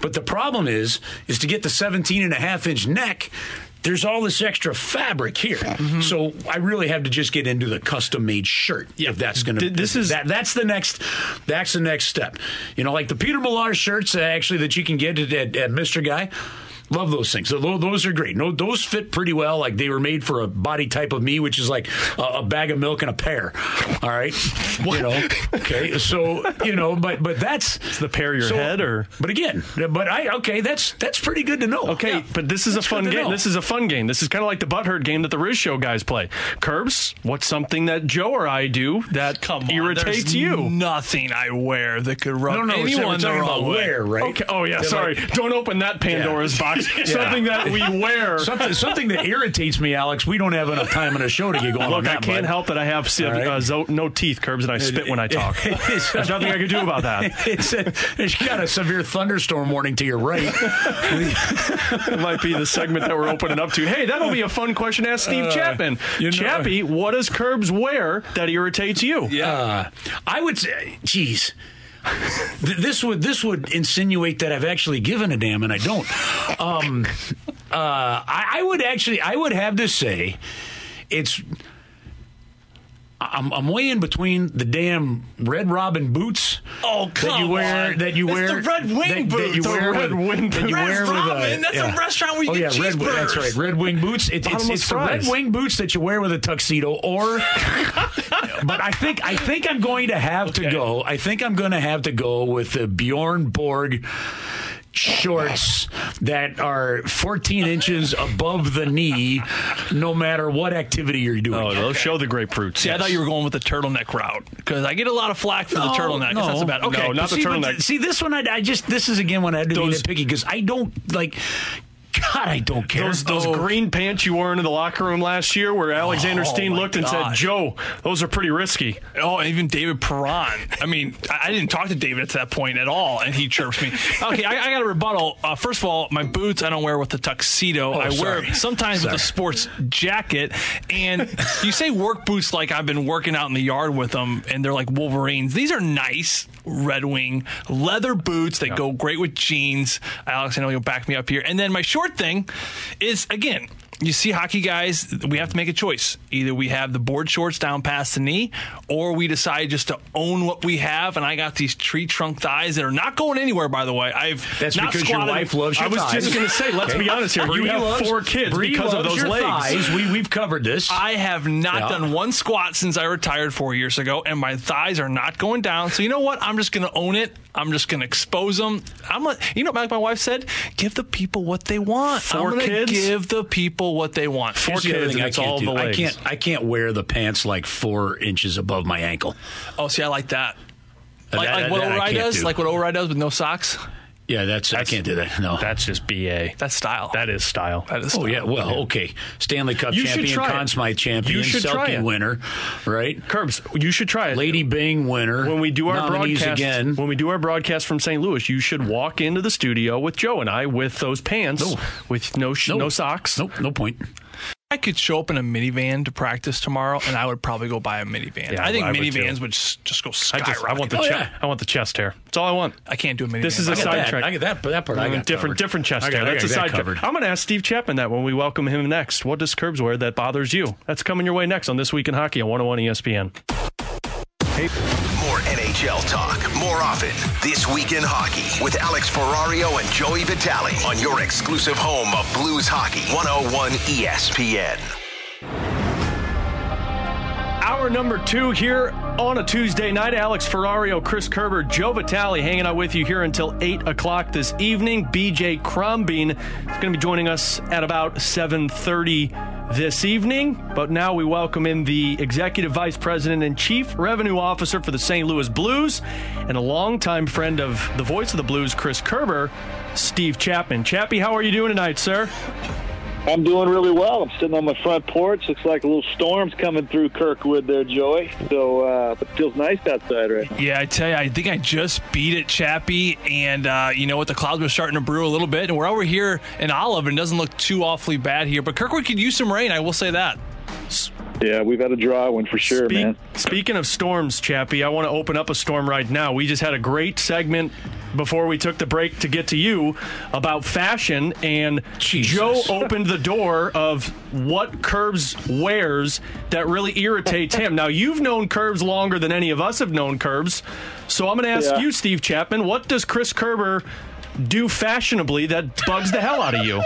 But the problem is is to get the 17 and a half inch neck. There's all this extra fabric here, Mm-hmm. so I really have to just get into the custom made shirt. If that's going to, Th- this is- that that's the next that's the next step. You know, like the Peter Millar shirts uh, actually that you can get at, at, at Mr. Guy. Love those things. So those are great. No, those fit pretty well. Like they were made for a body type of me, which is like a, a bag of milk and a pear. All right, you know. Okay, so you know, but but that's Is the pair your so- head or? But again, but I okay. That's that's pretty good to know. Okay, Yeah. but this is That's a fun game. know. This is a fun game. This is kind of like the butthurt game that the Riz Show guys play. Curbs, what's something that Joe or I do that Come on, irritates you? Nothing I wear that could rub no, no. we're anyone the wrong way. wear, right? Okay. Oh yeah. They're Sorry. like- Don't open that Pandora's box. Something that we wear. Something, something that irritates me, Alex. We don't have enough time in a show to get going on Look, that. I can't bud. help that I have uh, right. uh, zo- no teeth, Curbs, and I spit when I talk. There's nothing I can do about that. It's a, it's got a severe thunderstorm warning to your right. It might be the segment that we're opening up to. Hey, that'll be a fun question to ask Steve Chapman. you know- Chappie, what does Curbs wear that irritates you? Uh, I would say, geez. Th- This would this would insinuate that I've actually given a damn, and I don't. Um, uh, I, I would actually, I would have to say, it's. I'm, I'm way in between the damn Red Robin boots. Oh, that you wear. on. That you It's wear. the Red Wing that, That you boots. The wear Red with, Wing that you Red wear with Robin, a, that's a restaurant where you oh, get yeah, Red, that's right. Red Wing boots. It, it's it's the Red. Wing boots that you wear with a tuxedo, or. but I think I think I'm going to have to go. I think I'm going to have to go with the Bjorn Borg shorts that are 14 inches above the knee, no matter what activity you're doing. Oh, they'll show the grapefruits. See, I thought you were going with the turtleneck route because I get a lot of flack for the turtleneck. No, That's about okay. No, not the see, turtleneck. th- see, this one, I, I just this is again when I had to Those- be nitpicky because I don't like. God, I don't care. Those, those Oh. green pants you wore into the locker room last year, where Alexander Oh, Steen looked and said, "Joe, those are pretty risky." Oh, and even David Perron. I mean, I I didn't talk to David at that point at all, and he chirps me. Okay, I, I got a rebuttal. Uh, first of all, my boots I don't wear with the tuxedo. I wear sorry. sometimes with a sports jacket. And you say work boots like I've been working out in the yard with them, and they're like Wolverines. These are nice Red Wing leather boots that go great with jeans. Alex, I know you'll back me up here. And then my short thing is again. You see, hockey guys, we have to make a choice. Either we have the board shorts down past the knee, or we decide just to own what we have. And I got these tree trunk thighs that are not going anywhere. By the way, I've That's not because your wife loves your I was thighs. just going to say, let's be honest here. You have loves- four kids Bree because of those legs. thighs. We we've covered this. I have not Yeah. done one squat since I retired four years ago, and my thighs are not going down. So you know what? I'm just going to own it. I'm just going to expose them. I'm like, you know, like my wife said, give the people what they want. Four I'm kids? give the people what they want. Four Here's the kids, and I it's can't all do. the I can't. I can't wear the pants like four inches above my ankle. Oh, see, I like that. Like, That- like what that O'Reilly does, do. like what O'Reilly does with no socks. Yeah, that's, I can't do that. No. That's just BA. That's style. That is style. that is. Oh yeah, well, okay. Stanley Cup You champion, try it. Conn Smythe champion, You should try it. winner, right? Curbs, you should try it. Lady Byng winner. when we do our broadcast again. when we do our broadcast from St. Louis, you should walk into the studio with Joe and I with those pants No. with no sh- Nope. no socks. Nope, no point. I could show up in a minivan to practice tomorrow, and I would probably go buy a minivan. Yeah, I think I would minivans too. would s- just go I skyrocket. just I want the Oh, che- yeah. I want the chest hair. That's all I want. I can't do a minivan. This is a got that. sidetrack. I get that, that part I mm, got different covered. different chest I got- hair. I That's a got that sidetrack. covered. I'm going to ask Steve Chapman that when we welcome him next. What does Curbs wear that bothers you? That's coming your way next on This Week in Hockey on 101 ESPN. More NHL talk, more often. This week in hockey with Alex Ferrario and Joey Vitale on your exclusive home of Blues Hockey, 101 ESPN. Hour number two here on a Tuesday night. Alex Ferrario, Chris Kerber, Joe Vitale hanging out with you here until 8 o'clock this evening. BJ Crombeen is going to be joining us at about 7.30 this evening. But now we welcome in the Executive Vice President and Chief Revenue Officer for the St. Louis Blues and a longtime friend of the voice of the Blues, Chris Kerber, Steve Chapman. Chappie, how are you doing tonight, sir? I'm doing really well. I'm sitting on my front porch. Looks like a little storm's coming through Kirkwood there, Joey. So uh, it feels nice outside right. Yeah, I tell you, I think I just beat it, Chappie. And uh, you know what? The clouds were starting to brew a little bit. And we're over here in Olive, and it doesn't look too awfully bad here. But Kirkwood could use some rain, I will say that. Yeah, we've had a dry one for sure, Speak- man. Speaking of storms, Chappie, I want to open up a storm right now. We just had a great segment before we took the break to get to you about fashion, and Jesus. Joe opened the door of what Curbs wears that really irritates him. Now, you've known Curbs longer than any of us have known Curbs, so I'm going to ask Yeah. you, Steve Chapman, what does Chris Kerber do fashionably that bugs the hell out of you?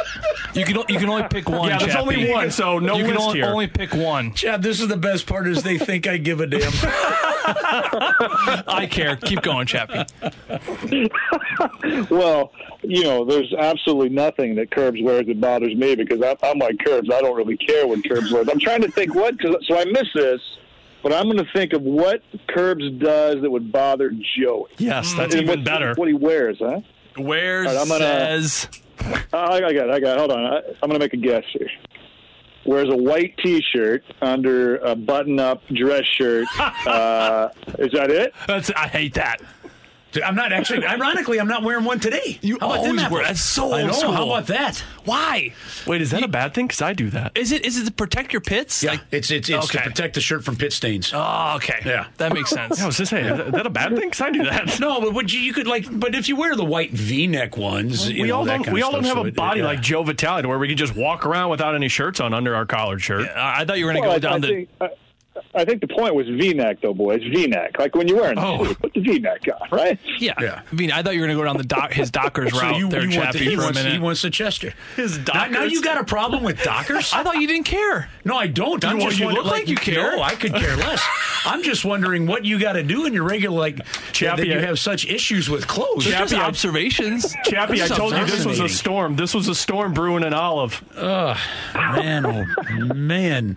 You can you can only pick one. Yeah, there's Chappie. only one, so no you can only, here. only pick one. Chad, this is the best part is they think I give a damn. I care. Keep going, Chappie. Well, you know, there's absolutely nothing that Curbs wears that bothers me because I'm, I'm like Curbs. I don't really care what Curbs wears. I'm trying to think what, cause, so I miss this, but I'm going to think of what Curbs does that would bother Joey. Yes, that's And even what- better. What he wears, huh? Where right, I'm gonna- says Uh, I I got it. I got it. Hold on. I, I'm going to make a guess here. Wears a white T-shirt under a button-up dress shirt. uh, is that it? that's I hate that. I'm not actually. Ironically, I'm not wearing one today. You How about them always apples? wear- that's so I old know. school. How about that? Why? Wait, is that a bad thing? Because I do that. Is it is it to protect your pits? Yeah, Like, it's it's it's Okay. to protect the shirt from pit stains. oh, okay. Yeah. that makes sense. I was just saying, is that- is that a bad thing? Because I do that. No, but would you, you could like, but if you wear the white V-neck ones, you we know, all that don't. kind We of all don't stuff, have so a it- body yeah. like Joe Vitale, to where we can just walk around without any shirts on under our collared shirt. I I thought you were going to Well, go I, down I the. think, I, I think the point was V-neck, though, boys. V-neck, like when you're wearing a Oh. suit, put the V-neck on, right? Yeah. Yeah. I mean, I thought you were going to go down the doc, his Dockers So route you, there, you want the, Chappie, he, for a wants, he wants the Chester. His Now, now you got a problem with Dockers? I thought you didn't care. no, I don't. I'm You- just you wondering- look like you care. No, I could care less. I'm just wondering what you got to do in your regular like Chappie, that you have such issues with clothes. They're just Chappie, I- observations. Chappie, I told you this was a storm. This was a storm brewing in Olive. Ugh, man, oh man.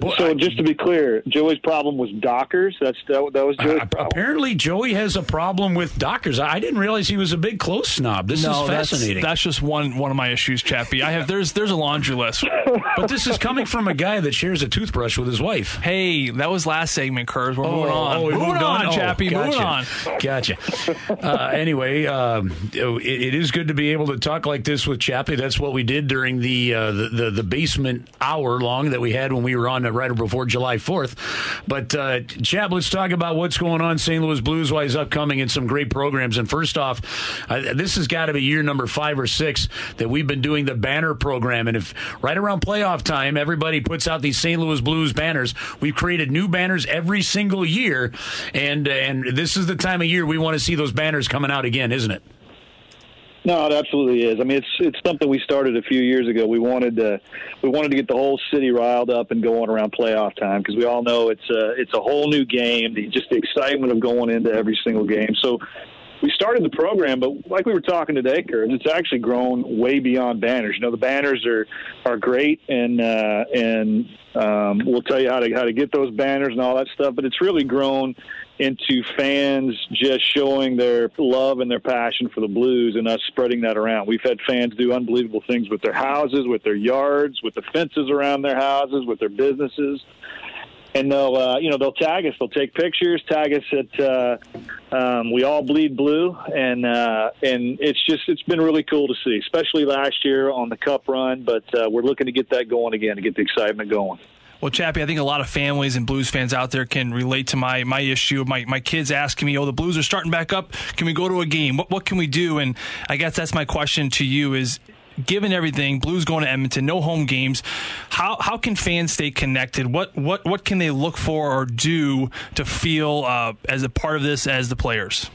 So, Boy, so just to be clear, Joey's problem was Dockers. That's that, that was Joey's Uh, problem. apparently, Joey has a problem with Dockers. I I didn't realize he was a big clothes snob. This No, is fascinating. that's just one one of my issues, Chappie. I have there's there's a laundry list. but this is coming from a guy that shares a toothbrush with his wife. Hey, that was last segment, Curbs. We're moving on. we moving moved on, Oh, Chappie. gotcha. Moving on. Gotcha. Uh, anyway, um, it, it is good to be able to talk like this with Chappie. That's what we did during the, uh, the, the the basement hour long that we had when we were on right before July 4th. But uh, Chap, let's talk about what's going on St. Louis Blues wise upcoming and some great programs. And first off, uh, this has got to be year number five or six that we've been doing the banner program. And if right around playoff time, everybody puts out these St. Louis Blues banners, we've created new banners every single year. And and this is the time of year we want to see those banners coming out again, isn't it? No, it absolutely is. I mean, it's it's something we started a few years ago. We wanted to we wanted to get the whole city riled up and going around playoff time because we all know it's a it's a whole new game. The, just the excitement of going into every single game. So we started the program, but like we were talking today, Kurt, it's actually grown way beyond banners. You know, the banners are are great, and uh, and um, we'll tell you how to how to get those banners and all that stuff. But it's really grown into fans just showing their love and their passion for the Blues, and us spreading that around. We've had fans do unbelievable things with their houses, with their yards, with the fences around their houses, with their businesses. And they'll uh, you know they'll tag us. They'll take pictures tag us at uh, um, we all bleed blue. And uh, and it's just it's been really cool to see especially last year on the cup run. But uh, we're looking to get that going again to get the excitement going well, Chappie, I think a lot of families and Blues fans out there can relate to my my issue. My my kids asking me, "Oh, the Blues are starting back up. Can we go to a game? What what can we do?" And I guess that's my question to you: Is given everything, Blues going to Edmonton, no home games, how how can fans stay connected? What what what can they look for or do to feel uh, as a part of this as the players?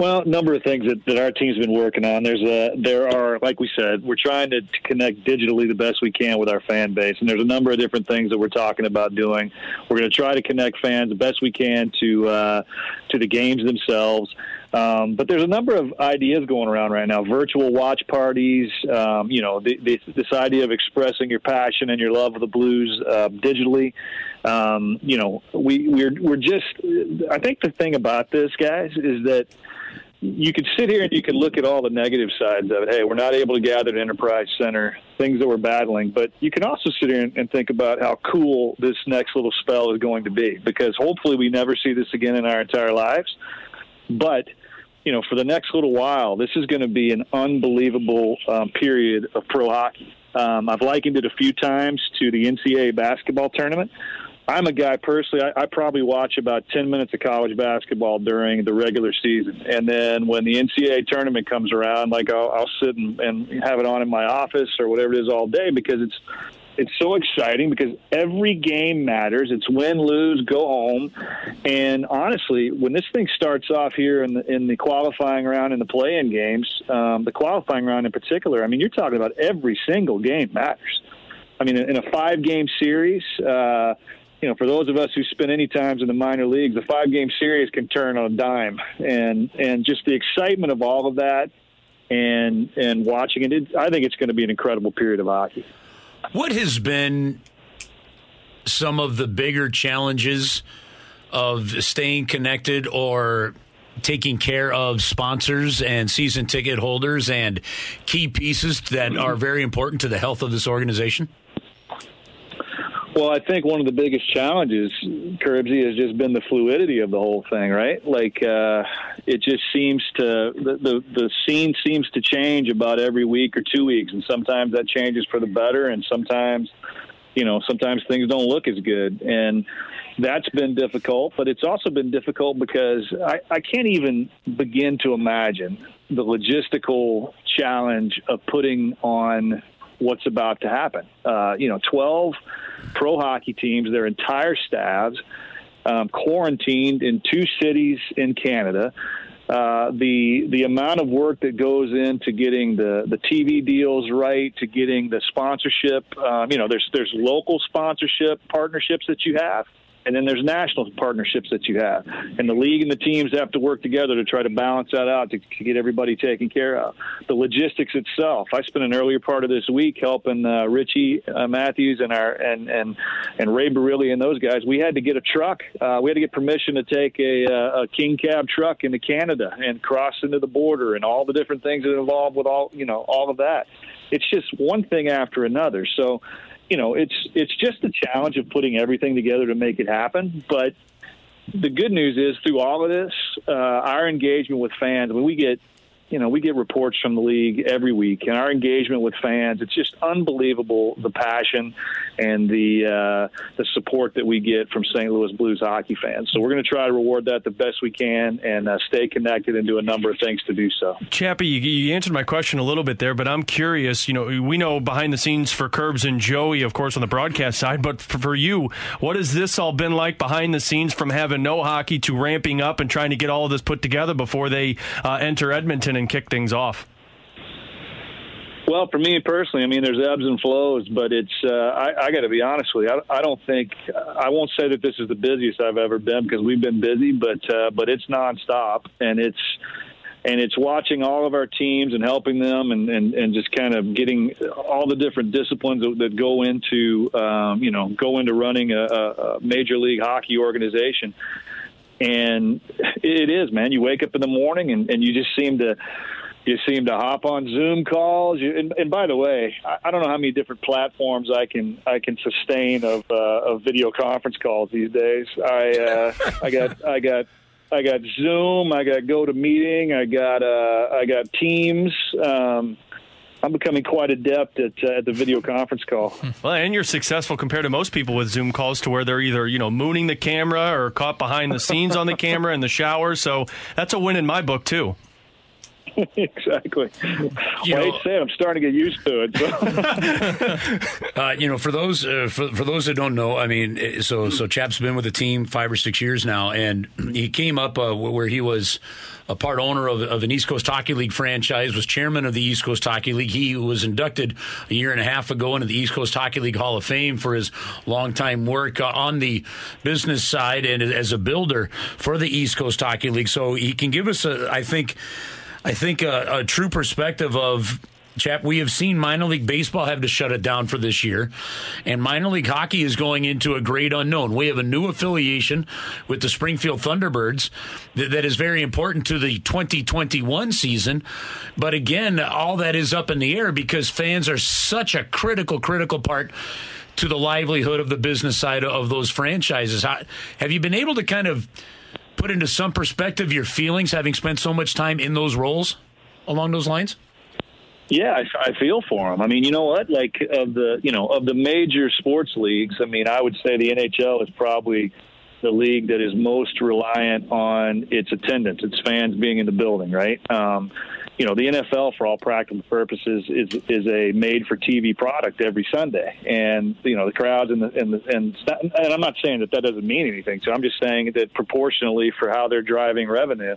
Well, a number of things that, that our team's been working on. There's a there are like we said, we're trying to, to connect digitally the best we can with our fan base, and there's a number of different things that we're talking about doing. We're going to try to connect fans the best we can to uh, to the games themselves. Um, but there's a number of ideas going around right now: virtual watch parties. Um, you know, the, the, this idea of expressing your passion and your love of the blues uh, digitally. Um, you know, we we're we're just. I think the thing about this, guys, is that you could sit here and you could look at all the negative sides of it. Hey, we're not able to gather at Enterprise Center, things that we're battling. But you can also sit here and think about how cool this next little spell is going to be because hopefully we never see this again in our entire lives. But you know, for the next little while, this is going to be an unbelievable um, period of pro hockey. Um, I've likened it a few times to the NCAA basketball tournament. I'm a guy personally. I, I probably watch about 10 minutes of college basketball during the regular season, and then when the NCAA tournament comes around, like I'll, I'll sit and, and have it on in my office or whatever it is all day because it's it's so exciting because every game matters. It's win, lose, go home. And honestly, when this thing starts off here in the in the qualifying round and the play-in games, um, the qualifying round in particular, I mean, you're talking about every single game matters. I mean, in a five-game series. Uh, you know, for those of us who spent any times in the minor leagues, the five game series can turn on a dime, and and just the excitement of all of that, and and watching it, it I think it's going to be an incredible period of hockey. What has been some of the bigger challenges of staying connected or taking care of sponsors and season ticket holders and key pieces that are very important to the health of this organization? Well, I think one of the biggest challenges, Curbsy, has just been the fluidity of the whole thing, right? Like, uh, it just seems to the, the the scene seems to change about every week or two weeks, and sometimes that changes for the better, and sometimes, you know, sometimes things don't look as good, and that's been difficult. But it's also been difficult because I, I can't even begin to imagine the logistical challenge of putting on what's about to happen. Uh, you know, 12 pro hockey teams, their entire staffs, um, quarantined in two cities in Canada. Uh, the the amount of work that goes into getting the, the TV deals right, to getting the sponsorship, um, you know, there's there's local sponsorship partnerships that you have, and then there's national partnerships that you have. And the league and the teams have to work together to try to balance that out to, to get everybody taken care of. The logistics itself. I spent an earlier part of this week helping uh, Richie uh, Matthews and our and and and Ray Barile and those guys. We had to get a truck. Uh, we had to get permission to take a, uh, a King Cab truck into Canada and cross into the border and all the different things that involve with all you know all of that. It's just one thing after another. So you know, it's it's just the challenge of putting everything together to make it happen. But the good news is, through all of this, uh, our engagement with fans, when we get you know, we get reports from the league every week, and our engagement with fans, it's just unbelievable the passion and the uh, the support that we get from St. Louis Blues hockey fans. So we're going to try to reward that the best we can and uh, stay connected and do a number of things to do so. Chappie, you, you, answered my question a little bit there, but I'm curious. You know, we know behind the scenes for Curbs and Joey, of course, on the broadcast side, but for, you, what has this all been like behind the scenes from having no hockey to ramping up and trying to get all of this put together before they uh, enter Edmonton? And kick things off? Well, for me personally, I mean, there's ebbs and flows, but it's uh, I, I got to be honest with you. I, I don't think I won't say that this is the busiest I've ever been because we've been busy, but uh, but it's nonstop, and it's and it's watching all of our teams and helping them and, and, and just kind of getting all the different disciplines that, that go into um, you know go into running a, a major league hockey organization and it is man you wake up in the morning and, and you just seem to you seem to hop on Zoom calls. You, and, and by the way, I, I don't know how many different platforms I can I can sustain of uh, of video conference calls these days. I uh, I got I got I got Zoom, I got GoToMeeting, I got uh, I got Teams. Um, I'm becoming quite adept at, uh, at the video conference call. Well, and you're successful compared to most people with Zoom calls, to where they're either you know mooning the camera or caught behind the scenes on the camera in the shower. So that's a win in my book too. exactly. You well, know, I say I'm starting to get used to it. So. uh, you know, for those uh, for, for those that don't know, I mean, eh, so so Chap's been with the team five or six years now, and he came up uh, where he was a part owner of, of, an East Coast Hockey League franchise, was chairman of the East Coast Hockey League. He was inducted a year and a half ago into the East Coast Hockey League Hall of Fame for his longtime work uh, on the business side and as a builder for the East Coast Hockey League. So he can give us, a, I think, I think a, a true perspective of Chap, we have seen minor league baseball have to shut it down for this year, and minor league hockey is going into a great unknown. We have a new affiliation with the Springfield Thunderbirds that, that is very important to the 2021 season. But again, all that is up in the air because fans are such a critical, critical part to the livelihood of the business side of those franchises. How, have you been able to kind of put into some perspective your feelings having spent so much time in those roles along those lines? Yeah, I, I feel for them. I mean, you know what? Like of the you know of the major sports leagues, I mean, I would say the NHL is probably the league that is most reliant on its attendance, its fans being in the building, right? Um, you know, the NFL, for all practical purposes, is is a made-for-TV product every Sunday, and you know the crowds and the and the, and and I'm not saying that that doesn't mean anything. So I'm just saying that proportionally for how they're driving revenue,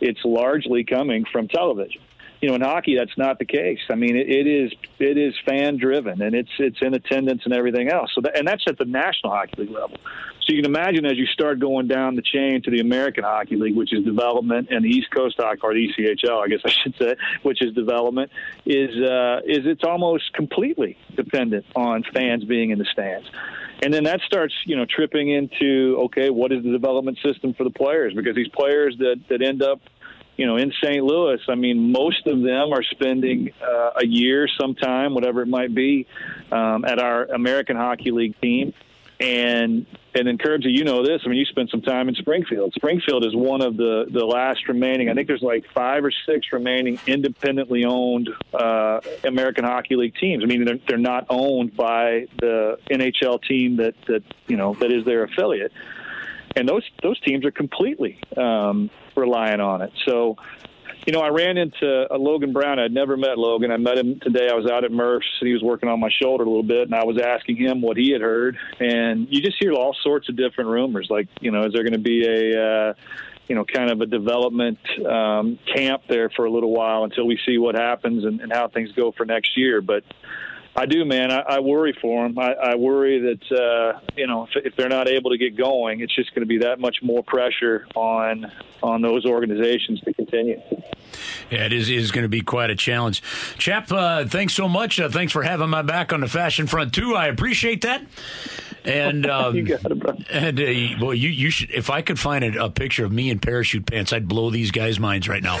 it's largely coming from television you know, in hockey, that's not the case. I mean, it, it is it is fan driven, and it's it's in attendance and everything else. So, that, and that's at the National Hockey League level. So you can imagine as you start going down the chain to the American Hockey League, which is development, and the East Coast Hockey or the ECHL, I guess I should say, which is development, is uh, is it's almost completely dependent on fans being in the stands. And then that starts, you know, tripping into okay, what is the development system for the players? Because these players that that end up you know, in St. Louis, I mean, most of them are spending uh, a year, sometime, whatever it might be, um, at our American Hockey League team. And and in Curbsy, you know this. I mean, you spent some time in Springfield. Springfield is one of the the last remaining. I think there's like five or six remaining independently owned uh, American Hockey League teams. I mean, they're they're not owned by the NHL team that that you know that is their affiliate and those those teams are completely um, relying on it. So, you know, I ran into a Logan Brown. I'd never met Logan. I met him today. I was out at Murph's. He was working on my shoulder a little bit, and I was asking him what he had heard. And you just hear all sorts of different rumors. Like, you know, is there going to be a uh, you know, kind of a development um, camp there for a little while until we see what happens and, and how things go for next year. But I do, man. I, I worry for them. I, I worry that uh, you know if, if they're not able to get going, it's just going to be that much more pressure on on those organizations to continue. Yeah, it is, is going to be quite a challenge. Chap, uh, thanks so much. Uh, thanks for having my back on the fashion front too. I appreciate that. And um, you got it, bro. And uh, well, you you should. If I could find a, a, picture of me in parachute pants, I'd blow these guys' minds right now.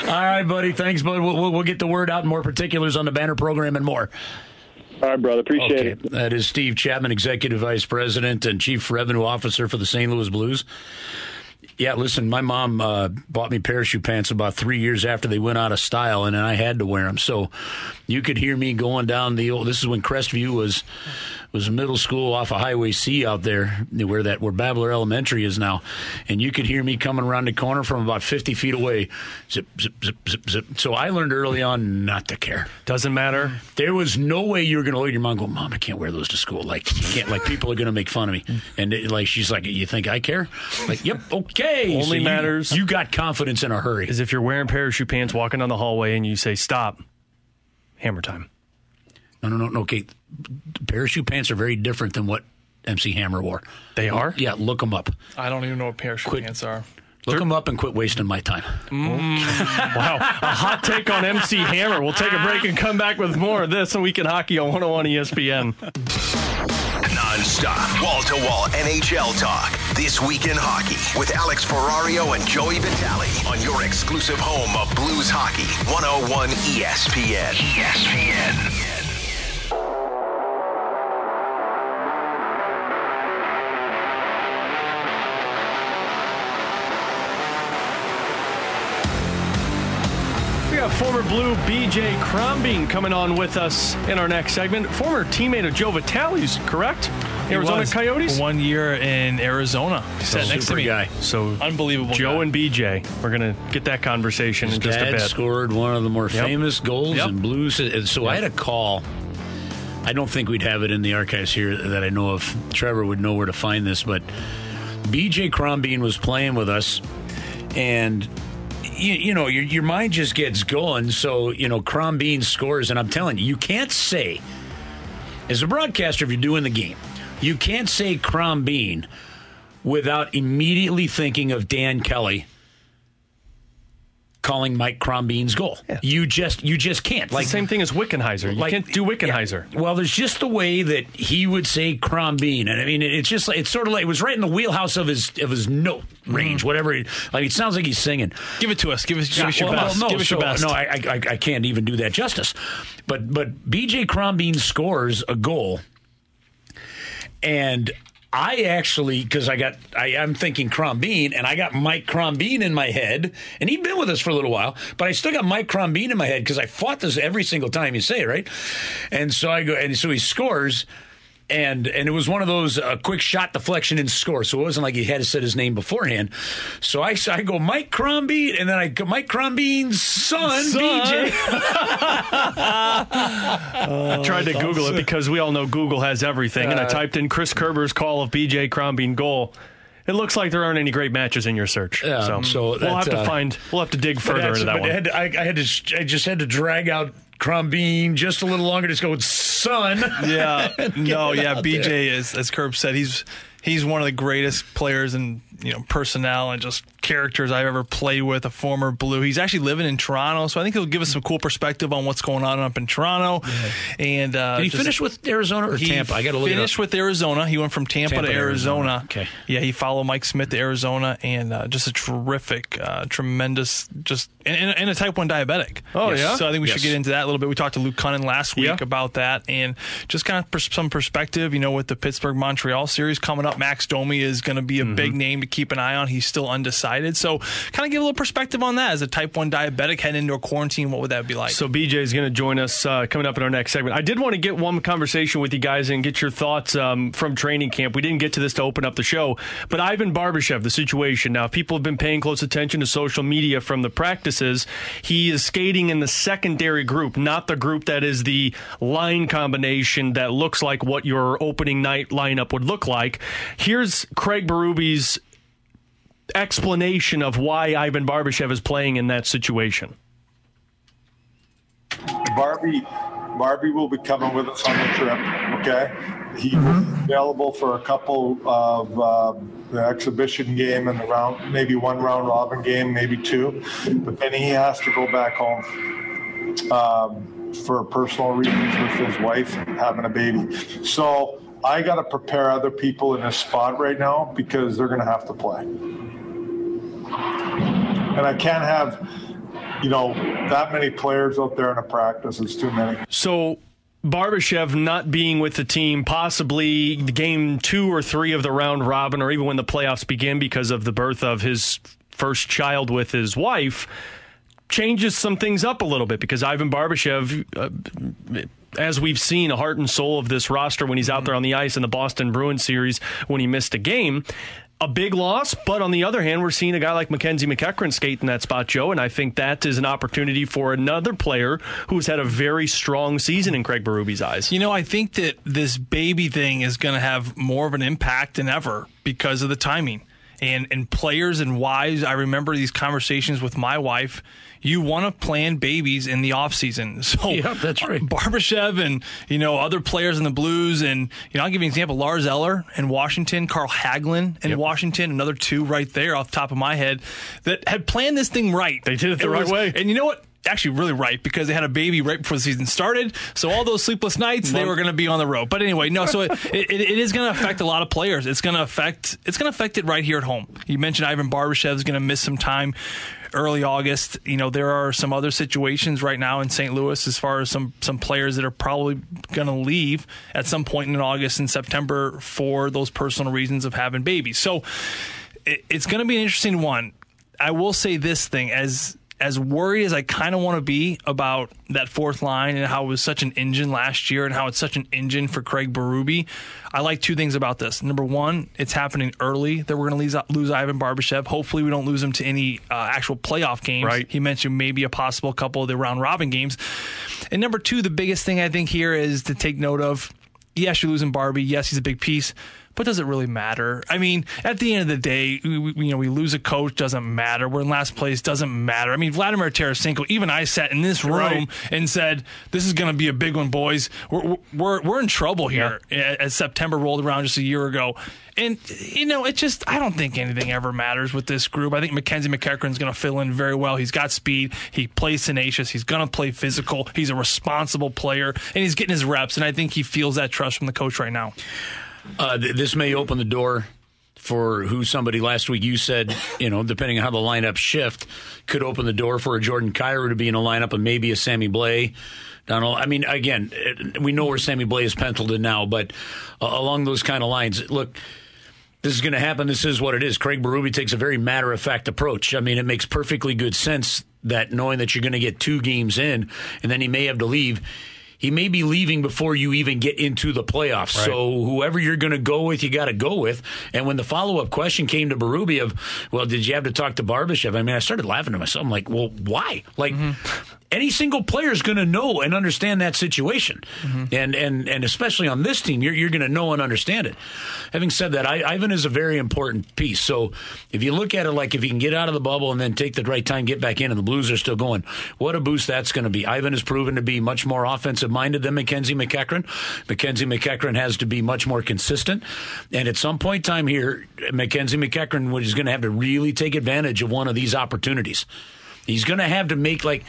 All right, buddy. Thanks, bud. We'll, we'll, we'll get the word out and more particulars on the banner program and more. All right, brother. Appreciate okay. it. That is Steve Chapman, Executive Vice President and Chief Revenue Officer for the St. Louis Blues. Yeah, listen, my mom uh, bought me parachute pants about three years after they went out of style, and I had to wear them. So you could hear me going down the old. This is when Crestview was was middle school off of Highway C out there, where that where Babler Elementary is now, and you could hear me coming around the corner from about 50 feet away, zip zip zip zip zip. So I learned early on not to care. Doesn't matter. There was no way you were going to look at your mom and go, "Mom, I can't wear those to school." Like you can't. Like people are going to make fun of me, and it, like she's like, "You think I care?" Like, "Yep, okay." Only So matters- You got confidence in a hurry. Is if you're wearing parachute pants walking down the hallway and you say stop, hammer time. No, no, no, no. Okay, parachute pants are very different than what MC Hammer wore. They are? Yeah, look them up. I don't even know what parachute Quit. pants are. Look them up and quit wasting my time. Mm. Wow, a hot take on MC Hammer. We'll take a break and come back with more of this on Weekend Hockey on 101 ESPN. Non-stop, wall-to-wall NHL talk. This week in hockey with Alex Ferrario and Joey Vitale on your exclusive home of Blues Hockey, 101 ESPN. ESPN. Former Blue BJ Crombeen coming on with us in our next segment. Former teammate of Joe Vitale's, correct? Arizona Coyotes. One year in Arizona. He sat next to Super me. guy. So Unbelievable. Joe guy. and BJ. We're gonna get that conversation His in just a dad bit. scored one of the more Yep. famous goals Yep. in Blues. And So I had a call. I don't think we'd have it in the archives here that I know of. Trevor would know where to find this, but BJ Crombeen was playing with us, and you, you know your your mind just gets going. So you know Crombeen scores, and I'm telling you, you can't say as a broadcaster if you're doing the game, you can't say Crombeen without immediately thinking of Dan Kelly calling Mike Crombeen's goal. You just you just can't. It's the same thing as Wickenheiser. You like- can't do Wickenheiser. Yeah. Well, there's just the way that he would say Crombeen, and I mean, it's just like it's sort of like it was right in the wheelhouse of his of his note Mm-hmm. range, whatever. He, like it sounds like he's singing. Give it to us. Give us, give us your Well, best. no, give us your best. No, I, I I can't even do that justice. But but BJ Crombeen scores a goal, and. I actually, because I got, I, I'm thinking Crombeen, and I got Mike Crombeen in my head, and he'd been with us for a little while, but I still got Mike Crombeen in my head because I fought this every single time you say it, right? And so I go, and so he scores, and and it was one of those uh, quick shot deflection and score. So it wasn't like he had to set his name beforehand. So I, I go Mike Crombie, and then I go Mike Crombie's son, Son. BJ. I tried to Google it because we all know Google has everything, and I typed in Chris Kerber's call of BJ Crombeen goal. It looks like there aren't any great matches in your search. Yeah, so, so we'll that's, have to uh, find. We'll have to dig further into that but one. I had to, I, I had to, I just had to drag out Crombeen just a little longer. Just go, with son. Yeah, no, yeah. BJ there. is, as Curb said, he's he's one of the greatest players and you know personnel and just characters I've ever played with. A former Blue. He's actually living in Toronto, so I think he'll give us some cool perspective on what's going on up in Toronto. And uh, Did he just- finish with Arizona or he Tampa? I got to look finished with Arizona. He went from Tampa, Tampa to Arizona. Arizona. Okay. Yeah, he followed Mike Smith to Arizona, and uh, just a terrific, uh, tremendous, just and, and, a Type One diabetic. Oh, yeah? So I think we Yes. should get into that a little bit. We talked to Luke Kunin last week Yeah. about that, and just kind of pers- some perspective. You know, with the Pittsburgh Montreal series coming up, Max Domi is going to be a Mm-hmm. big name to keep an eye on. He's still undecided, so kind of give a little perspective on that as a Type One diabetic heading into a quarantine. What would that be like? So BJ is going to join us uh, coming up in our next segment. I did want to get one conversation with you guys and get your thoughts um, from training camp. We didn't get to this to open up the show, but Ivan Barbashev, the situation now. People have been paying close attention to social media from the practices. He is skating in the secondary group, not the group that is the line combination that looks like what your opening night lineup would look like. Here's Craig Berube's explanation of why Ivan Barbashev is playing in that situation. Barbie, Barbie will be coming with us on the trip. Okay, he's available for a couple of um, the exhibition game and the round, maybe one round robin game, maybe two, but then he has to go back home um, for personal reasons with his wife having a baby. So I got to prepare other people in this spot right now because they're going to have to play, and I can't have you know, that many players out there in a practice is too many. So Barbashev not being with the team, possibly game two or three of the round robin, or even when the playoffs begin because of the birth of his first child with his wife, changes some things up a little bit because Ivan Barbashev, uh, as we've seen, a heart and soul of this roster when he's out there on the ice in the Boston Bruins series when he missed a game a big loss, but on the other hand, we're seeing a guy like MacKenzie MacEachern skate in that spot, Joe, and I think that is an opportunity for another player who's had a very strong season in Craig Berube's eyes. You know, I think that this baby thing is going to have more of an impact than ever because of the timing. And and players and wives, I remember these conversations with my wife you want to plan babies in the off season. So yeah, that's right. Barbashev and you know other players in the Blues, and you know I'll give you an example: Lars Eller in Washington, Carl Hagelin in yep. Washington, another two right there off the top of my head that had planned this thing right. They did it the it right was, way. And you know what? Actually really right because they had a baby right before the season started. So all those sleepless nights, they were going to be on the road. But anyway, no. So it, it, it is going to affect a lot of players. It's going to affect it's going to affect it right here at home. You mentioned Ivan Barbashev is going to miss some time early August. You know, there are some other situations right now in St. Louis as far as some some players that are probably going to leave at some point in August and September for those personal reasons of having babies. So it, it's going to be an interesting one. I will say this thing as as worried as I kind of want to be about that fourth line and how it was such an engine last year and how it's such an engine for Craig Berube, I like two things about this. Number one, it's happening early that we're going to lose, lose Ivan Barbashev. Hopefully, we don't lose him to any uh, actual playoff games. Right. He mentioned maybe a possible couple of the round robin games. And number two, the biggest thing I think here is to take note of yes, you're losing Barbie. Yes, he's a big piece but does it really matter? I mean, at the end of the day, we, we, you know, we lose a coach, doesn't matter. We're in last place, doesn't matter. I mean, Vladimir Tarasenko, even I sat in this room right. and said, "This is going to be a big one, boys. We're we're we're in trouble here." Yeah. As September rolled around just a year ago, and you know, it just I don't think anything ever matters with this group. I think MacKenzie MacEachern is going to fill in very well. He's got speed. He plays tenacious. He's going to play physical. He's a responsible player, and he's getting his reps. And I think he feels that trust from the coach right now. Uh, th- this may open the door for who somebody last week you said, you know, depending on how the lineup shift, could open the door for a Jordan Kyrou to be in a lineup and maybe a Sammy Blais. Donald, I mean, again, we know where Sammy Blais is penciled in now, but uh, along those kind of lines, look, this is going to happen. This is what it is. Craig Berube takes a very matter of fact approach. I mean, it makes perfectly good sense that knowing that you're going to get two games in and then he may have to leave he may be leaving before you even get into the playoffs. Right. So whoever you're going to go with, you got to go with. And when the follow up question came to Berube of, well, did you have to talk to Barbashev? I mean, I started laughing to myself. I'm like, well, why? Like, mm-hmm any single player is going to know and understand that situation, mm-hmm. and and and especially on this team, you're you're going to know and understand it. Having said that, I, Ivan is a very important piece. So if you look at it like if he can get out of the bubble and then take the right time, get back in, and the Blues are still going, what a boost that's going to be. Ivan has proven to be much more offensive minded than MacKenzie MacEachern. MacKenzie MacEachern has to be much more consistent, and at some point in time here, MacKenzie MacEachern is going to have to really take advantage of one of these opportunities. He's going to have to make like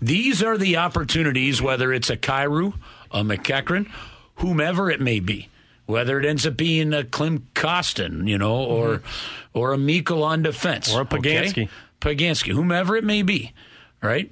these are the opportunities, whether it's a Kyrou, a MacEachern, whomever it may be, whether it ends up being a Klim Kostin, you know, or mm-hmm. or a Mikko on defense, or a Poganski, okay? Poganski, whomever it may be, right?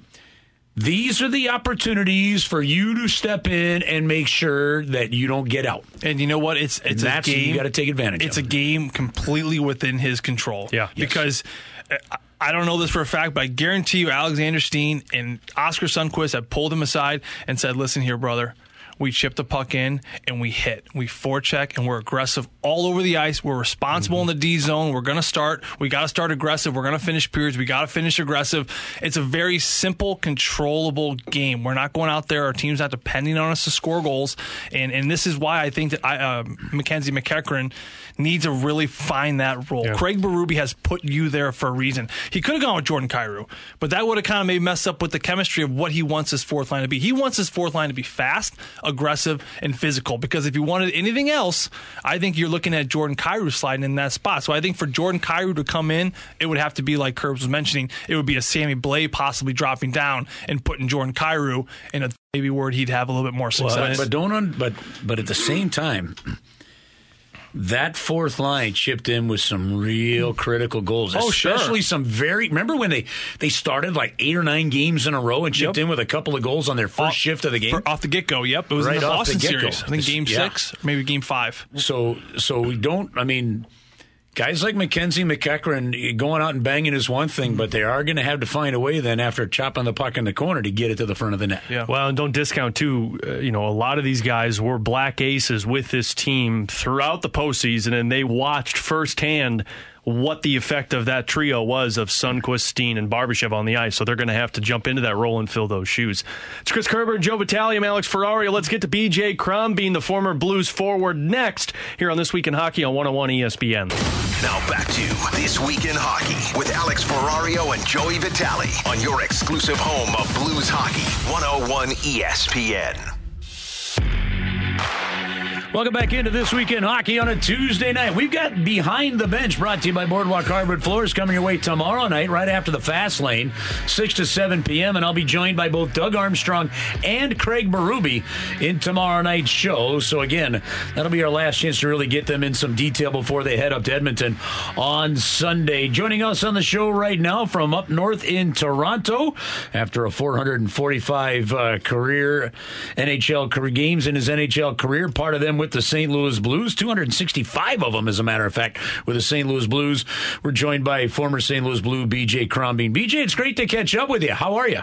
These are the opportunities for you to step in and make sure that you don't get out. And you know what? It's it's and a game. You got to take advantage. Of. It's a game completely within his control. Yeah, because. Yes. I don't know this for a fact, but I guarantee you Alexander Steen and Oskar Sundqvist have pulled him aside and said, listen here, brother we chip the puck in and we hit. We forecheck and we're aggressive all over the ice. We're responsible mm-hmm. in the D zone. We're going to start. We got to start aggressive. We're going to finish periods. We got to finish aggressive. It's a very simple, controllable game. We're not going out there. Our team's not depending on us to score goals. And and this is why I think that I, uh, MacKenzie MacEachern needs to really find that role. Yeah. Craig Berube has put you there for a reason. He could have gone with Jordan Kyrou, but that would have kind of maybe messed up with the chemistry of what he wants his fourth line to be. He wants his fourth line to be fast, aggressive, and physical. Because if you wanted anything else, I think you're looking at Jordan Kyrou sliding in that spot. So I think for Jordan Kyrou to come in, it would have to be like Curbs was mentioning. It would be a Sammy Blais possibly dropping down and putting Jordan Kyrou in a maybe word he'd have a little bit more success. Well, but don't un- but but at the same time that fourth line chipped in with some real critical goals. Oh, especially sure. some very. Remember when they they started like eight or nine games in a row and chipped yep. in with a couple of goals on their first off, shift of the game off the get go. Yep, it was right in the Boston the series. I think game yeah. six, maybe game five. So so we don't. I mean. Guys like MacKenzie MacEachern going out and banging is one thing, but they are going to have to find a way then after chopping the puck in the corner to get it to the front of the net. Yeah. Well, and don't discount too. Uh, you know, a lot of these guys were black aces with this team throughout the postseason, and they watched firsthand what the effect of that trio was of Sundqvist, Steen, and Barbashev on the ice. So they're going to have to jump into that role and fill those shoes. It's Chris Kerber Joe Vitale. I'm Alex Ferrario. Let's get to BJ Crombeen, the former Blues forward, next here on This Week in Hockey on 101 ESPN. Now back to This Week in Hockey with Alex Ferrario and Joey Vitale on your exclusive home of Blues Hockey, 101 ESPN. Welcome back into this Week in Hockey on a Tuesday night. We've got Behind the Bench brought to you by Boardwalk Hardwood Floors coming your way tomorrow night, right after the Fast Lane, 6 to 7 p.m. And I'll be joined by both Doug Armstrong and Craig Berube in tomorrow night's show. So, again, that'll be our last chance to really get them in some detail before they head up to Edmonton on Sunday. Joining us on the show right now from up north in Toronto after a 445 uh, career NHL career games in his NHL career, part of them with the St. Louis Blues, 265 of them, as a matter of fact, with the St. Louis Blues. We're joined by former St. Louis Blue BJ Crombeen. BJ, it's great to catch up with you. How are you?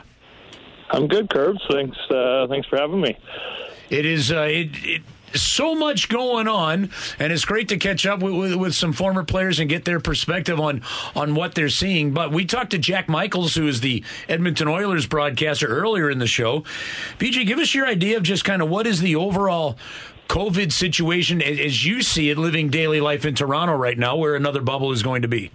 I'm good, Curbs. Thanks. Uh, thanks for having me. It is. Uh, it, it so much going on, and it's great to catch up with, with, with, some former players and get their perspective on on what they're seeing. But we talked to Jack Michaels, who is the Edmonton Oilers broadcaster, earlier in the show. BJ, give us your idea of just kind of what is the overall COVID situation as you see it living daily life in Toronto right now, where another bubble is going to be?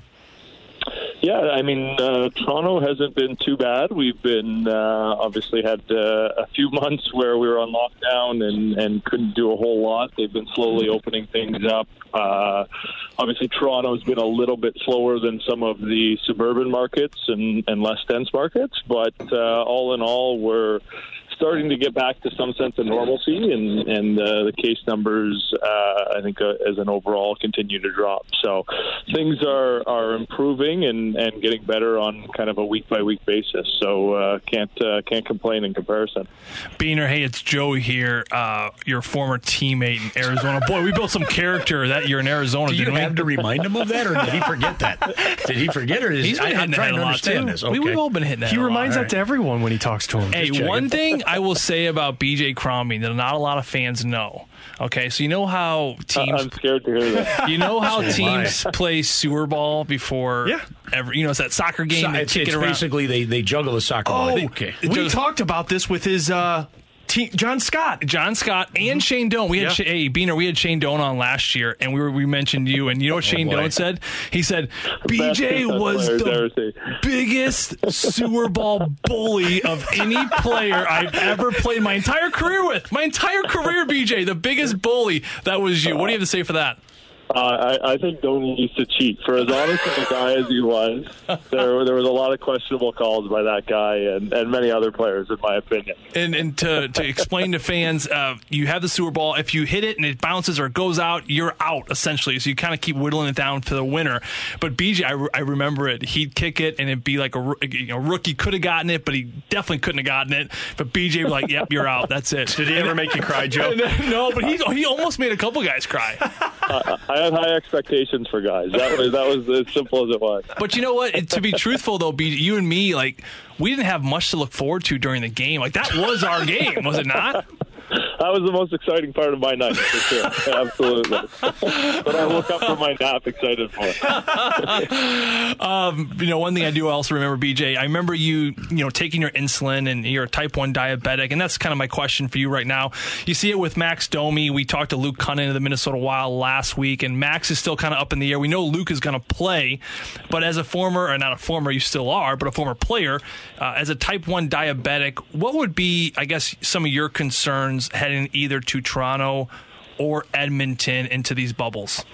Yeah, I mean, uh, Toronto hasn't been too bad. We've been uh, obviously had uh, a few months where we were on lockdown and, and couldn't do a whole lot. They've been slowly opening things up. Uh, obviously, Toronto's been a little bit slower than some of the suburban markets and, and less dense markets, but uh, all in all, we're starting to get back to some sense of normalcy, and and uh, the case numbers, uh, I think, uh, as an overall, continue to drop. So things are are improving and and getting better on kind of a week by week basis. So uh, can't uh, can't complain in comparison. Beaner, hey, it's Joey here, uh, your former teammate in Arizona. Boy, we built some character that year in Arizona. Do you didn't have we? to remind him of that, or did he forget that? Did he forget, or is He's been I, hitting I'm trying to a lot, understand too. this? We, Okay. we've all been hitting that. He a lot. reminds All that to everyone when he talks to him. Hey, one thing I will say about BJ Crombie that not a lot of fans know. Okay, so you know how teams I'm scared to hear that. you know how So teams play sewer ball before Yeah. every you know it's that soccer game So they it's it's basically they, they juggle the soccer ball. Oh, Okay. we Just- talked about this with his uh, te- John Scott. John Scott and mm-hmm. Shane Doan. We had Yeah. Sh- hey Beaner, we had Shane Doan on last year, and we were, we mentioned you. And you know what oh, Shane boy. Doan said? He said BJ was the biggest sewer ball bully of any player I've ever played my entire career with. My entire career, BJ, the biggest bully. That was you. What do you have to say for that? Uh, I, I think Doan used to cheat. For as honest of a guy as he was, there there was a lot of questionable calls by that guy and, and many other players, in my opinion. And, and to, to explain to fans, uh, you have the sewer ball. If you hit it and it bounces or it goes out, you're out essentially. So you kind of keep whittling it down to the winner. But BJ, I, re- I remember it. He'd kick it and it'd be like a, you know, rookie could have gotten it, but he definitely couldn't have gotten it. But BJ would be like, "Yep, you're out. That's it." Did he ever make you cry, Joe? no, but he he almost made a couple guys cry. I had high expectations for guys. That was that was as simple as it was. But you know what? To be truthful, though, BJ, you and me, like, we didn't have much to look forward to during the game. Like that was our game, was it not? That was the most exciting part of my night, for sure. Absolutely. but I woke up from my nap excited for it. Um, you know, one thing I do also remember, BJ, I remember you, you know, taking your insulin and you're a type 1 diabetic. And that's kind of my question for you right now. You see it with Max Domi. We talked to Luke Cunningham of the Minnesota Wild last week, and Max is still kind of up in the air. We know Luke is going to play, but as a former, or not a former, you still are, but a former player, uh, as a type 1 diabetic, what would be, I guess, some of your concerns either to Toronto or Edmonton into these bubbles?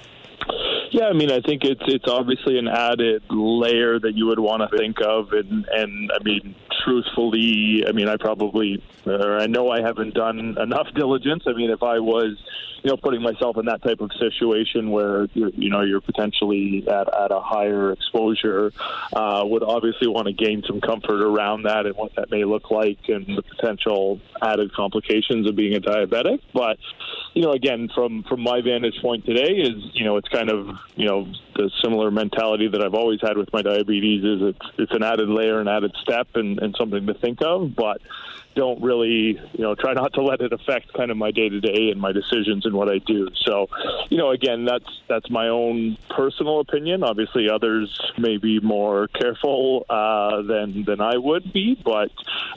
Yeah, I mean, I think it's it's obviously an added layer that you would want to think of, and and I mean, truthfully, I mean, I probably, or I know I haven't done enough diligence. I mean, if I was, you know, putting myself in that type of situation where you're, you know you're potentially at at a higher exposure, uh, would obviously want to gain some comfort around that and what that may look like, and the potential added complications of being a diabetic. But you know, again, from from my vantage point today, is you know, it's kind of you know the similar mentality that I've always had with my diabetes is it's it's an added layer, an added step, and, and something to think of, but don't really, you know, try not to let it affect kind of my day to day and my decisions and what I do. So, you know, again, that's that's my own personal opinion. Obviously, others may be more careful uh, than than I would be, but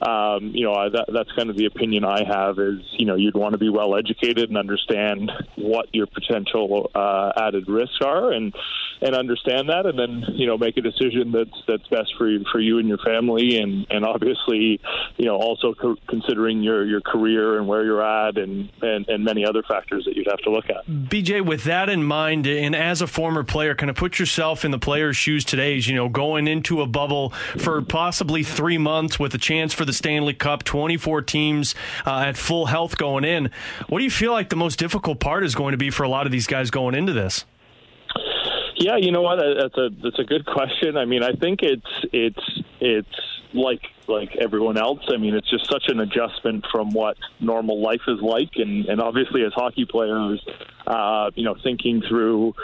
um, you know, I, that, that's kind of the opinion I have. Is you know, you'd want to be well educated and understand what your potential uh, added risks are, and and understand that, and then you know, make a decision that's that's best for you for you and your family, and and obviously, you know, also considering your your career and where you're at, and, and and many other factors that you'd have to look at. BJ, with that in mind, and as a former player, kind of put yourself in the player's shoes today. Is You know, going into a bubble for possibly three months with a chance for the Stanley Cup, 24 teams uh, at full health going in. What do you feel like the most difficult part is going to be for a lot of these guys going into this? Yeah, you know what? That's a that's a good question. I mean, I think it's it's it's like like everyone else. I mean, it's just such an adjustment from what normal life is like, and and obviously as hockey players, uh, you know, thinking through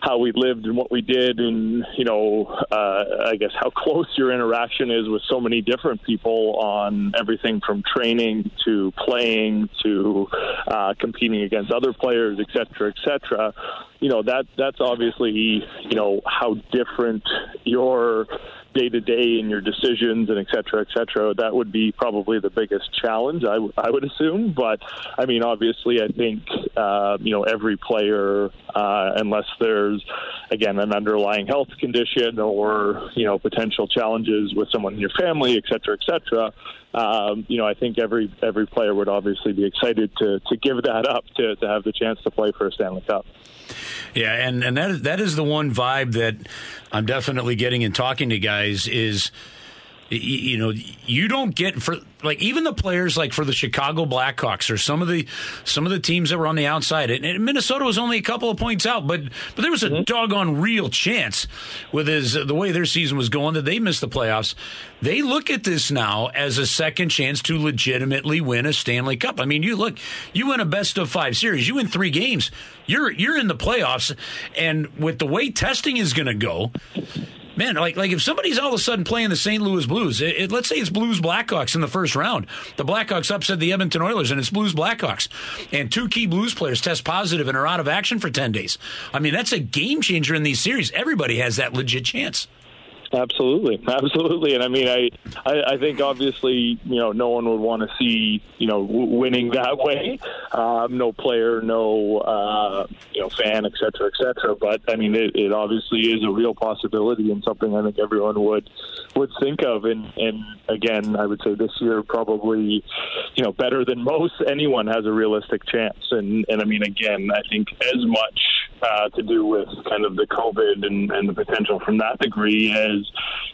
how we lived and what we did, and you know, uh, I guess how close your interaction is with so many different people on everything from training to playing to uh, competing against other players, et cetera, et cetera. You know, that that's obviously you know how different your day to day in your decisions and et cetera, et cetera, that would be probably the biggest challenge, I, w- I would assume. But I mean, obviously, I think, uh, you know, every player, uh, unless there's, again, an underlying health condition or, you know, potential challenges with someone in your family, et cetera, et cetera, um, you know, I think every every player would obviously be excited to to give that up to, to have the chance to play for a Stanley Cup. Yeah, and and that that is the one vibe that I'm definitely getting in talking to guys is you know you don't get for like even the players like for the Chicago Blackhawks or some of the some of the teams that were on the outside and, Minnesota was only a couple of points out but but there was a mm-hmm. doggone real chance with his the way their season was going that they missed the playoffs they look at this now as a second chance to legitimately win a Stanley Cup I mean you look you win a best of 5 series you win 3 games you're you're in the playoffs and with the way testing is going to go man, like like if somebody's all of a sudden playing the St. Louis Blues, it, it, let's say it's Blues Blackhawks in the first round, the Blackhawks upset the Edmonton Oilers, and it's Blues Blackhawks, and two key Blues players test positive and are out of action for ten days. I mean, that's a game changer in these series. Everybody has that legit chance. Absolutely, absolutely, and I mean, I, I, I think obviously, you know, no one would want to see, you know, w- winning that way. Um, no player, no, uh, you know, fan, et cetera, et cetera. But I mean, it, it obviously is a real possibility and something I think everyone would would think of. And and again, I would say this year probably, you know, better than most. Anyone has a realistic chance. And and I mean, again, I think as much uh, to do with kind of the COVID and, and the potential from that degree as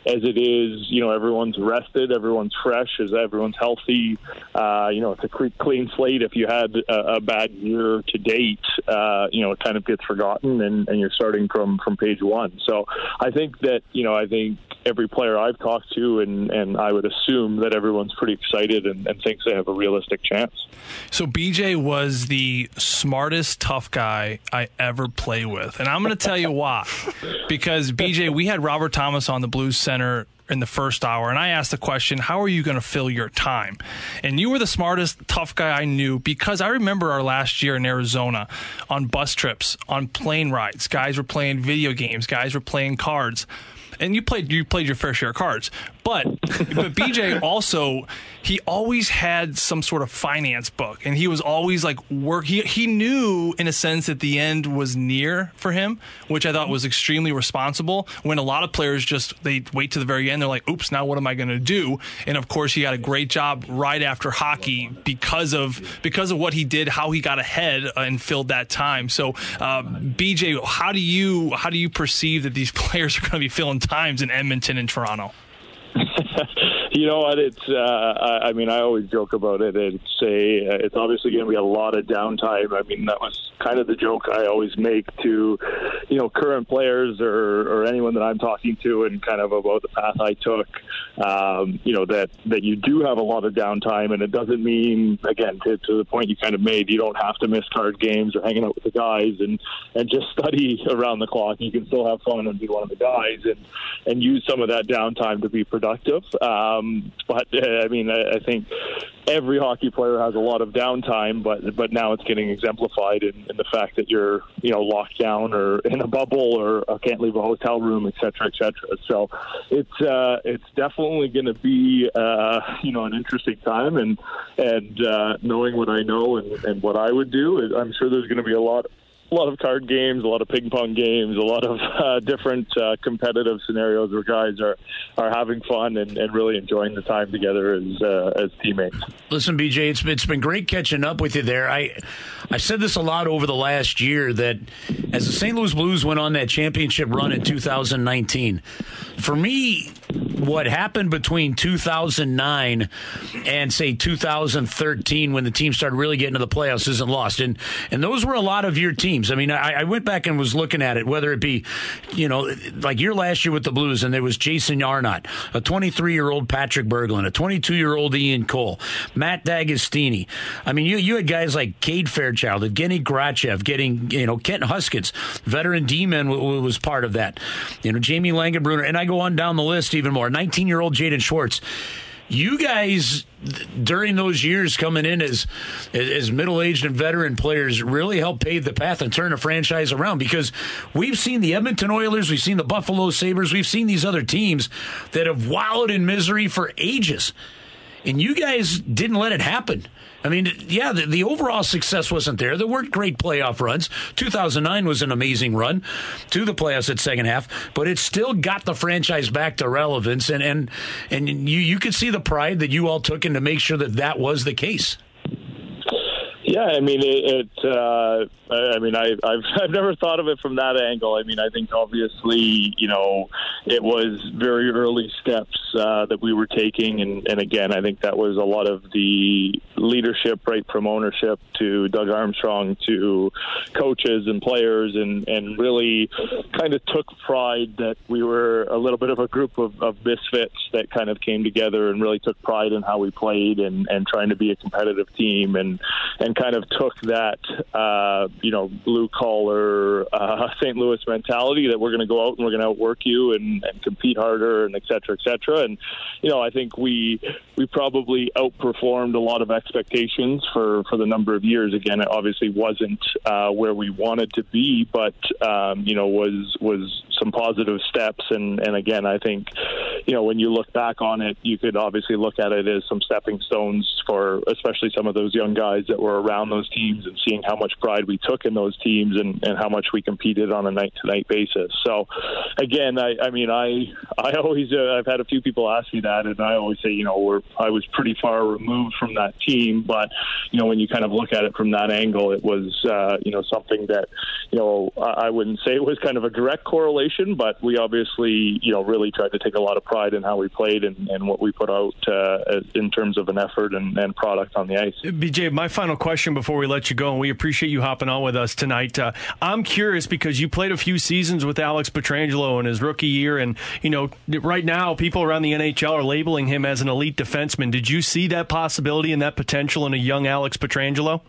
as it is. You know, everyone's rested, everyone's fresh, as everyone's healthy. Uh, you know, it's a clean slate. If you had a, a bad year to date, uh, you know, it kind of gets forgotten, and, and you're starting from from page one. So I think that you know, I think every player I've talked to, and and I would assume that everyone's pretty excited and, and thinks they have a realistic chance. So BJ was the smartest tough guy I ever play with, and I'm going to tell you why. Because BJ, we had Robert Thomas on on the Blues Center in the first hour, and I asked the question, How are you going to fill your time? And you were the smartest, tough guy I knew because I remember our last year in Arizona on bus trips, on plane rides. Guys were playing video games, guys were playing cards. And you played you played your fair share of cards. But but BJ also he always had some sort of finance book and he was always like work he he knew in a sense that the end was near for him, which I thought was extremely responsible when a lot of players just they wait to the very end they're like oops now what am I going to do? And of course he had a great job right after hockey because of because of what he did, how he got ahead and filled that time. So uh, BJ, how do you how do you perceive that these players are going to be filling times in Edmonton and Toronto? You know what? It's. Uh, I, I mean, I always joke about it. It's a. It's obviously going to be a lot of downtime. I mean, that was kind of the joke I always make to, you know, current players or, or anyone that I'm talking to, and kind of about the path I took. Um, you know that that you do have a lot of downtime, and it doesn't mean again to, to the point you kind of made. You don't have to miss card games or hanging out with the guys and and just study around the clock. You can still have fun and be one of the guys and and use some of that downtime to be productive. Um, but uh, I mean, I, I think every hockey player has a lot of downtime, but but now it's getting exemplified in, in the fact that you're you know locked down or in a bubble or uh, can't leave a hotel room, et cetera, et cetera. So it's uh, it's definitely going to be uh, you know an interesting time, and and uh, knowing what I know and, and what I would do, I'm sure there's going to be a lot a lot of card games, a lot of ping pong games, a lot of uh, different uh, competitive scenarios where guys are, are having fun and, and really enjoying the time together as uh, as teammates. Listen, BJ, it's it's been great catching up with you there. I I've said this a lot over the last year that as the St. Louis Blues went on that championship run in 2019, for me, what happened between 2009 and say 2013 when the team started really getting to the playoffs isn't lost, and and those were a lot of your teams. I mean, I, I, went back and was looking at it, whether it be, you know, like your last year with the Blues, and there was Jason Arnott, a 23 year old Patrik Berglund, a 22 year old Ian Cole, Matt D'Agostini. I mean, you you had guys like Cade Fairchild, Evgeny Grachev, getting, you know, Kent Huskins, veteran D-man was part of that. You know, Jamie Langenbrunner, and I go on down the list even more. 19 year old Jaden Schwartz you guys during those years coming in as as middle-aged and veteran players really helped pave the path and turn a franchise around because we've seen the Edmonton Oilers, we've seen the Buffalo Sabres, we've seen these other teams that have wallowed in misery for ages. And you guys didn't let it happen. I mean, yeah, the, the, overall success wasn't there. There weren't great playoff runs. 2009 was an amazing run to the playoffs at second half, but it still got the franchise back to relevance. And and and you you could see the pride that you all took in to make sure that that was the case. Yeah, I mean it. it uh, I mean, I, I've I've never thought of it from that angle. I mean, I think obviously, you know, it was very early steps uh, that we were taking, and, and again, I think that was a lot of the leadership, right from ownership to Doug Armstrong to coaches and players, and and really kind of took pride that we were a little bit of a group of, of misfits that kind of came together and really took pride in how we played and and trying to be a competitive team, and and kind of took that. Uh, you know blue collar uh, St. Louis mentality that we're going to go out and we're going to outwork you and, and compete harder and et cetera, et cetera. And you know, I think we we probably outperformed a lot of for for the number of years. Again, it obviously wasn't uh, where we wanted to be, but um, you know, was was some positive steps. And and again, I think you know when you look back on it, you could obviously look at it as some stepping stones for especially some of those young guys that were around those teams and seeing how much pride we took in those teams and, and how much we competed on a night to night basis. So, again, I, I mean, I I always uh, I've had a few people ask me that, and I always say, you know, we're I was pretty far removed from that team, but you know, when you kind of look at it from that angle, it was uh, you know something that you know I wouldn't say it was kind of a direct correlation, but we obviously you know really tried to take a lot of pride in how we played and, and what we put out uh, in terms of an effort and, and product on the ice. BJ, my final question before we let you go, and we appreciate you hopping on with us tonight. Uh, I'm curious because you played a few seasons with Alex Pietrangelo in his rookie year, and you know right now people around the NHL are labeling him as an elite defenseman. Did you see that possibility and that potential in a young Alex Pietrangelo?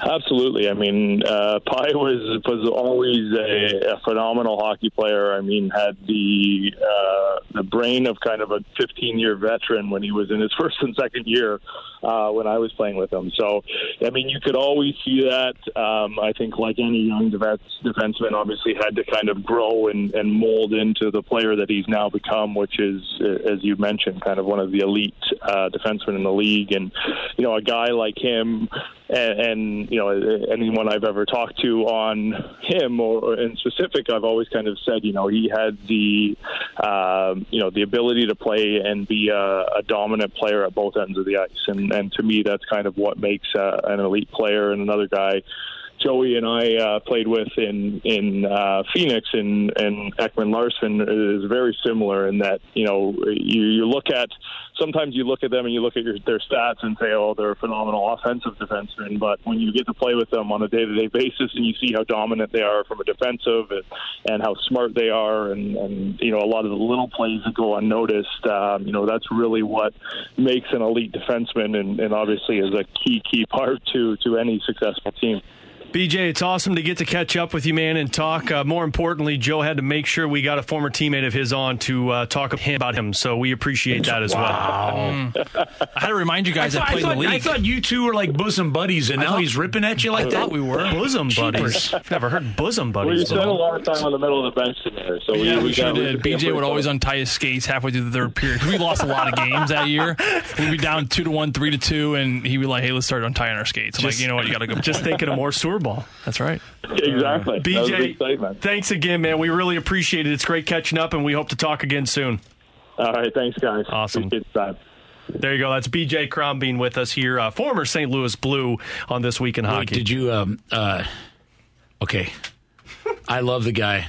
Absolutely. I mean, uh, Pi was was always a, a, phenomenal hockey player. I mean, had the uh, the brain of kind of a 15 year veteran when he was in his first and second year uh, when I was playing with him. So, I mean, you could always see that. Um, I think, like any young defense, defenseman, obviously had to kind of grow and, and mold into the player that he's now become, which is, as you mentioned, kind of one of the elite uh, defensemen in the league. And you know, a guy like him and, and you know anyone I've ever talked to on him or, or, in specific, I've always kind of said you know he had the um, you know the ability to play and be a, a, dominant player at both ends of the ice, and and to me that's kind of what makes uh, an elite player and another guy Joey and I uh, played with in in uh, Phoenix and and Ekman-Larsson is very similar in that you know you, you look at sometimes you look at them and you look at your, their stats and say oh they're a phenomenal offensive defenseman but when you get to play with them on a day to day basis and you see how dominant they are from a defensive and, and how smart they are and, and you know a lot of the little plays that go unnoticed um, you know that's really what makes an elite defenseman and, and obviously is a key key part to to any successful team. BJ, it's awesome to get to catch up with you, man, and talk. Uh, more importantly, Joe had to make sure we got a former teammate of his on to uh, talk about him, so we appreciate that as wow. well. Mm. I had to remind you guys I that thought, played I thought, in the league. I thought you two were like bosom buddies, and now thought- he's ripping at you like I that. thought we were. Bosom buddies. I've never heard bosom buddies. We buddies. spent a lot of time on the middle of the bench in there, so we, Yeah, we we sure got- did. got BJ would always close. untie his skates halfway through the third period. We lost a lot of games that year. We'd be down two to one, three to two, and he'd be like, "Hey, let's start untying our skates." I'm like, "You know what? You got to go." Just thinking of more sewer ball. That's right. exactly. That was a big BJ, thanks again, man. We really appreciate it. It's great catching up, and we hope to talk again soon. All right, thanks guys. Awesome. Appreciate time. There you go. That's BJ Crombeen with us here, uh, former St. Louis Blue on This Week in Wait, Hockey. did you? Um, uh, okay, I love the guy.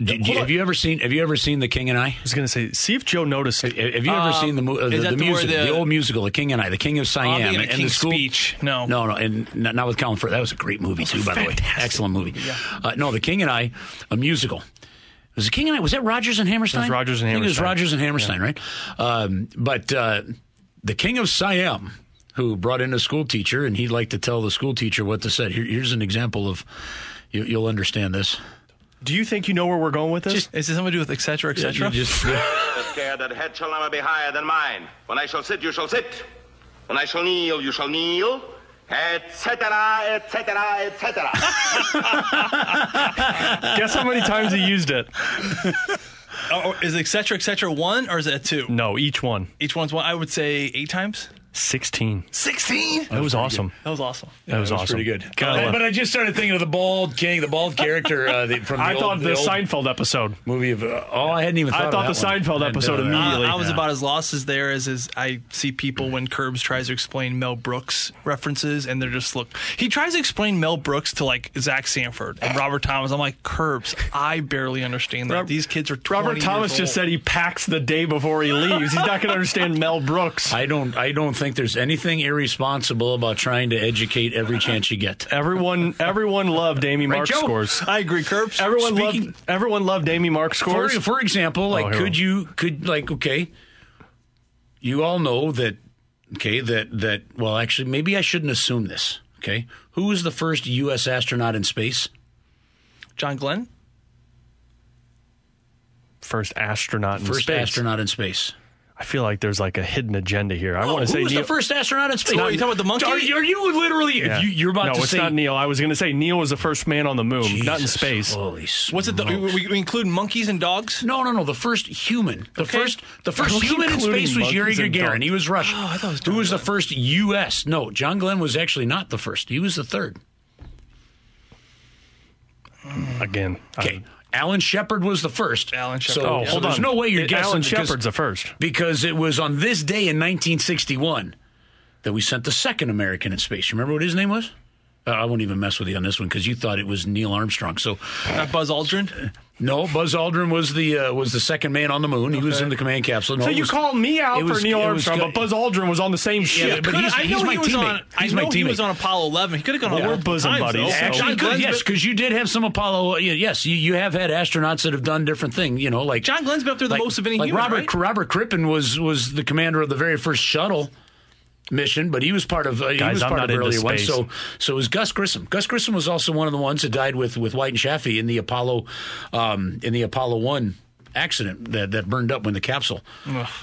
Did you, have you ever seen? Have you ever seen The King and I? I was going to say, see if Joe noticed. Have have you ever seen the, mo- uh, the, the the musical, the, the- old musical, The King and I, The King of Siam, thinking of and the school Speech. No. no, no, and not, not with Colin Firth. That was a great movie too, by the way. Excellent movie. Uh, no, The King and I, a musical. Was the King and I? Was that Rodgers and Hammerstein? It was Rodgers and I think it was Hammerstein. Rodgers and Hammerstein, right? Um, but uh, the King of Siam, who brought in a school teacher, and he'd like to tell the school teacher what to say. Here, here's an example of. You, you'll understand this. Do you think you know where we're going with this? Is it something to do with et cetera, et cetera? You just- yeah. scared that head shall never be higher than mine. When I shall sit, you shall sit. When I shall kneel, you shall kneel. Etc., etc., etc. Guess how many times he used it? Oh, is et cetera, et cetera one or is it two? No, each one. Each one's one. I would say eight times. 16. 16? That was awesome. That was awesome. That was That was awesome. pretty good. Gotta Uh, but I just started thinking of the bald king, the bald character uh, the, from the I old, thought the, old Seinfeld episode. movie of. Uh, oh, I hadn't even. I Thought thought of the one. Seinfeld episode And, uh, immediately. I, I was Yeah. about as lost as there as is I see people when Curbs tries to explain Mel Brooks references and they're just look. He tries to explain Mel Brooks to like Zach Sanford and Robert Thomas. I'm like Curbs. I barely understand that. Rob- These kids are 20 Robert Thomas years just said he packs the day before he leaves. He's not going to understand Mel Brooks. I don't. I don't think there's anything irresponsible about trying to educate every chance you get. Everyone, everyone loved Amy Right, Mark Joe? scores. I agree, Curbs. Everyone Speaking- loved. Everyone loved Amy Mark For, scores. for example, oh, like, Oh, could go. you could like okay, you all know that okay that that well actually maybe I shouldn't assume this. Okay, who was the first U.S. astronaut in space? John Glenn. First astronaut in First space. astronaut in space. I feel like there's like a hidden agenda here. I Oh, want to say was Neil. the first astronaut in space? Oh, you talking about the monkey? Are, are you literally? Yeah. You, you're about no, to it's say not Neil. I was going to say Neil was the first man on the moon, not in space. Holy What's it? The, we, we include monkeys and dogs. No, no, no. The first human. The Okay. first the first human in space was Yuri Gagarin. He was Russian. Oh, I thought it was Who was the first U.S.? No, John Glenn was actually not the first. He was the third. Again. Okay. Alan Shepard was the first. Alan Shepard. So, Oh, so hold there's on. no way you're It- guessing Alan because- Shepard's the first. because it was on this day in 1961 that we sent the second American in space. You remember what his name was? Uh, I won't even mess with you on this one because you thought it was Neil Armstrong. So Not Buzz Aldrin. no, Buzz Aldrin was the uh, was the second man on the moon. He was in the command capsule. No, So you was- called me out was- for Neil it was Armstrong, but Buzz Aldrin was on the same ship. but he's- I know he's my he was teammate. on. I He's know my he was on Apollo 11. He could have gone on Yeah, we're bosom times, buddies, though. Actually, good, Glenn's yes, because you did have some Apollo. yeah, Yes, you, you have had astronauts that have done different things. You know, like John Glenn's been up there the like, most of any like human, Robert right? Robert Crippen was was the commander of the very first shuttle mission, but he was part of uh, he was I'm part not of earlier ones. space. So so was Gus Grissom. Gus Grissom was also one of the ones that died with with White and Chaffee in the Apollo um, in the Apollo one accident that, that burned up when the capsule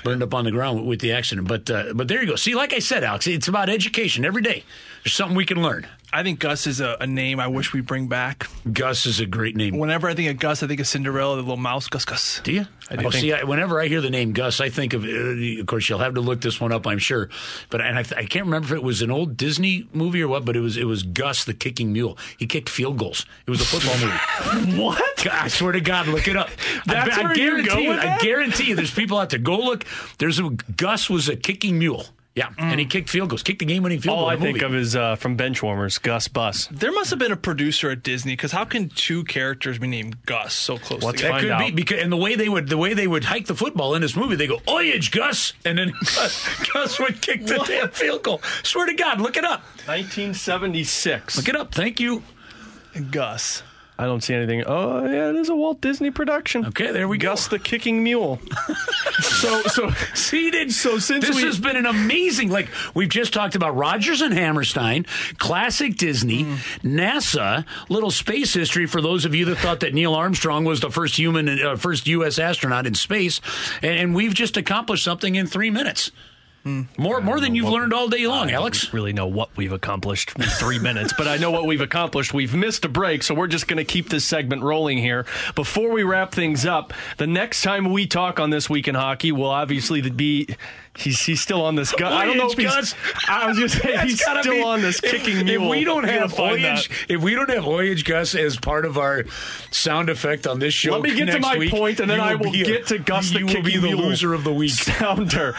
burned up on the ground with, with the accident. But uh, but there you go. See, like I said, Alex, it's about education every day. There's something we can learn. I think Gus is a, a name I wish we bring back. Gus is a great name. Whenever I think of Gus, I think of Cinderella, the little mouse, Gus Gus. Do you? I do oh, see, I, whenever I hear the name Gus, I think of. Uh, of course, you'll have to look this one up, I'm sure. But and I, I can't remember if it was an old Disney movie or what. But it was it was Gus the kicking mule. He kicked field goals. It was a football movie. what? I swear to God, look it up. That's I, I where you guarantee go you. I guarantee you. There's people out there. Go look. There's a Gus was a kicking mule. Yeah, and he kicked field goals, kicked the game-winning field All goal. I the think movie. of is uh, from Benchwarmers, Gus Bus. There must have been a producer at Disney because how can two characters be named Gus so close Let's together? That find could out. be because, and the way they would the way they would hike the football in this movie, they go "Oyage, Gus," and then Gus, Gus would kick the damn field goal. Swear to God, look it up. 1976. Look it up. Thank you. Gus. I don't see anything. Oh, yeah, it is a Walt Disney production. Okay, there we go. Gus the Kicking Mule. so, so See, did So since this we- has been an amazing, like we've just talked about Rodgers and Hammerstein, classic Disney, NASA, little space history for those of you that thought that Neil Armstrong was the first human, uh, first U.S. astronaut in space, and, and we've just accomplished something in three minutes. Hmm. More, more than you've learned all day long, Alex. really know what we've accomplished in three minutes, but I know what we've accomplished. We've missed a break, so we're just going to keep this segment rolling here. Before we wrap things up, the next time we talk on this week in hockey will obviously be. He's, he's still on this gun. I don't know if he's. Gus. I was just saying That's still be- on this kicking if, mule. we don't have find Oyage, if we don't have Oyage Gus as part of our sound effect on this show, Let me get to my week, point, and then you I will be a- get to Gus the You will be the mule. loser of the week. Sounder.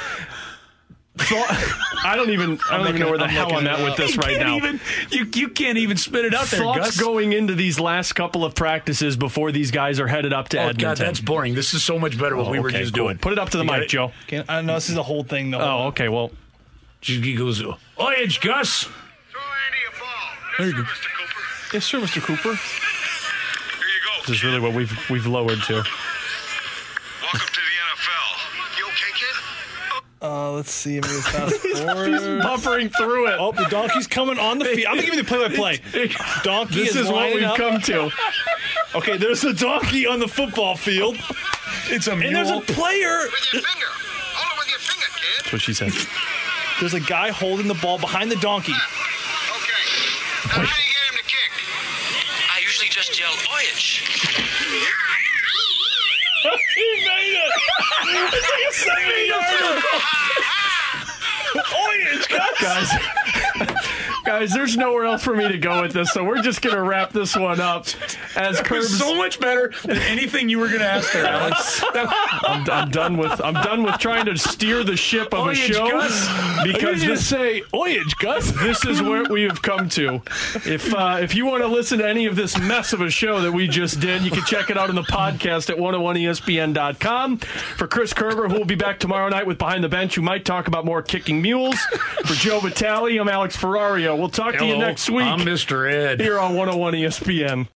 Thought- I don't even. I don't even know where the I'm hell I'm at with up. this You right can't now. Even, you you can't even spit it out there, Thoughts Gus. going into these last couple of practices before these guys are headed up to Oh Edmonton. God, that's boring. This is so much better what Oh, we were okay, just cool. doing. Put it up to the You mic. Joe. Can, uh, I know this is the whole thing though. Oh, okay. Well, He goes, oh, Oyage Gus. Throw Andy a ball. There you go. Mr. Cooper. Yes, sir, Mr. Cooper. Here you go. this is really what we've we've lowered to. Welcome to the NFL. You okay, kid? Uh, let's see. Maybe fast He's forward. buffering through it. Oh, the donkey's coming on the field. I'm gonna give you the play-by-play. Donkey this is, is what we've up. come to. Okay, there's a donkey on the football field, It's a mule. and there's a player. With your finger. Hold it with your finger, kid. That's what she said. There's a guy holding the ball behind the donkey. Okay. Now, how do you get him to kick? I usually just yell Oyage. He made it. It's like a 70 yarder. Oyage, guys. guys. Guys, there's nowhere else for me to go with this, so we're just gonna wrap this one up. As was Curbs, so much better than anything you were going to ask there, Alex. I'm, I'm done with I'm done with trying to steer the ship of a Oyage, show Gus. because you this say Oyage, Gus. this is where we have come to. If uh, if you want to listen to any of this mess of a show that we just did, you can check it out on the podcast at 101ESPN.com. For Chris Kerber, who will be back tomorrow night with Behind the Bench, who might talk about more kicking mules. For Joe Vitale, I'm Alex Ferrario. We'll talk to you next week I'm Mr. Ed. here on 101 ESPN.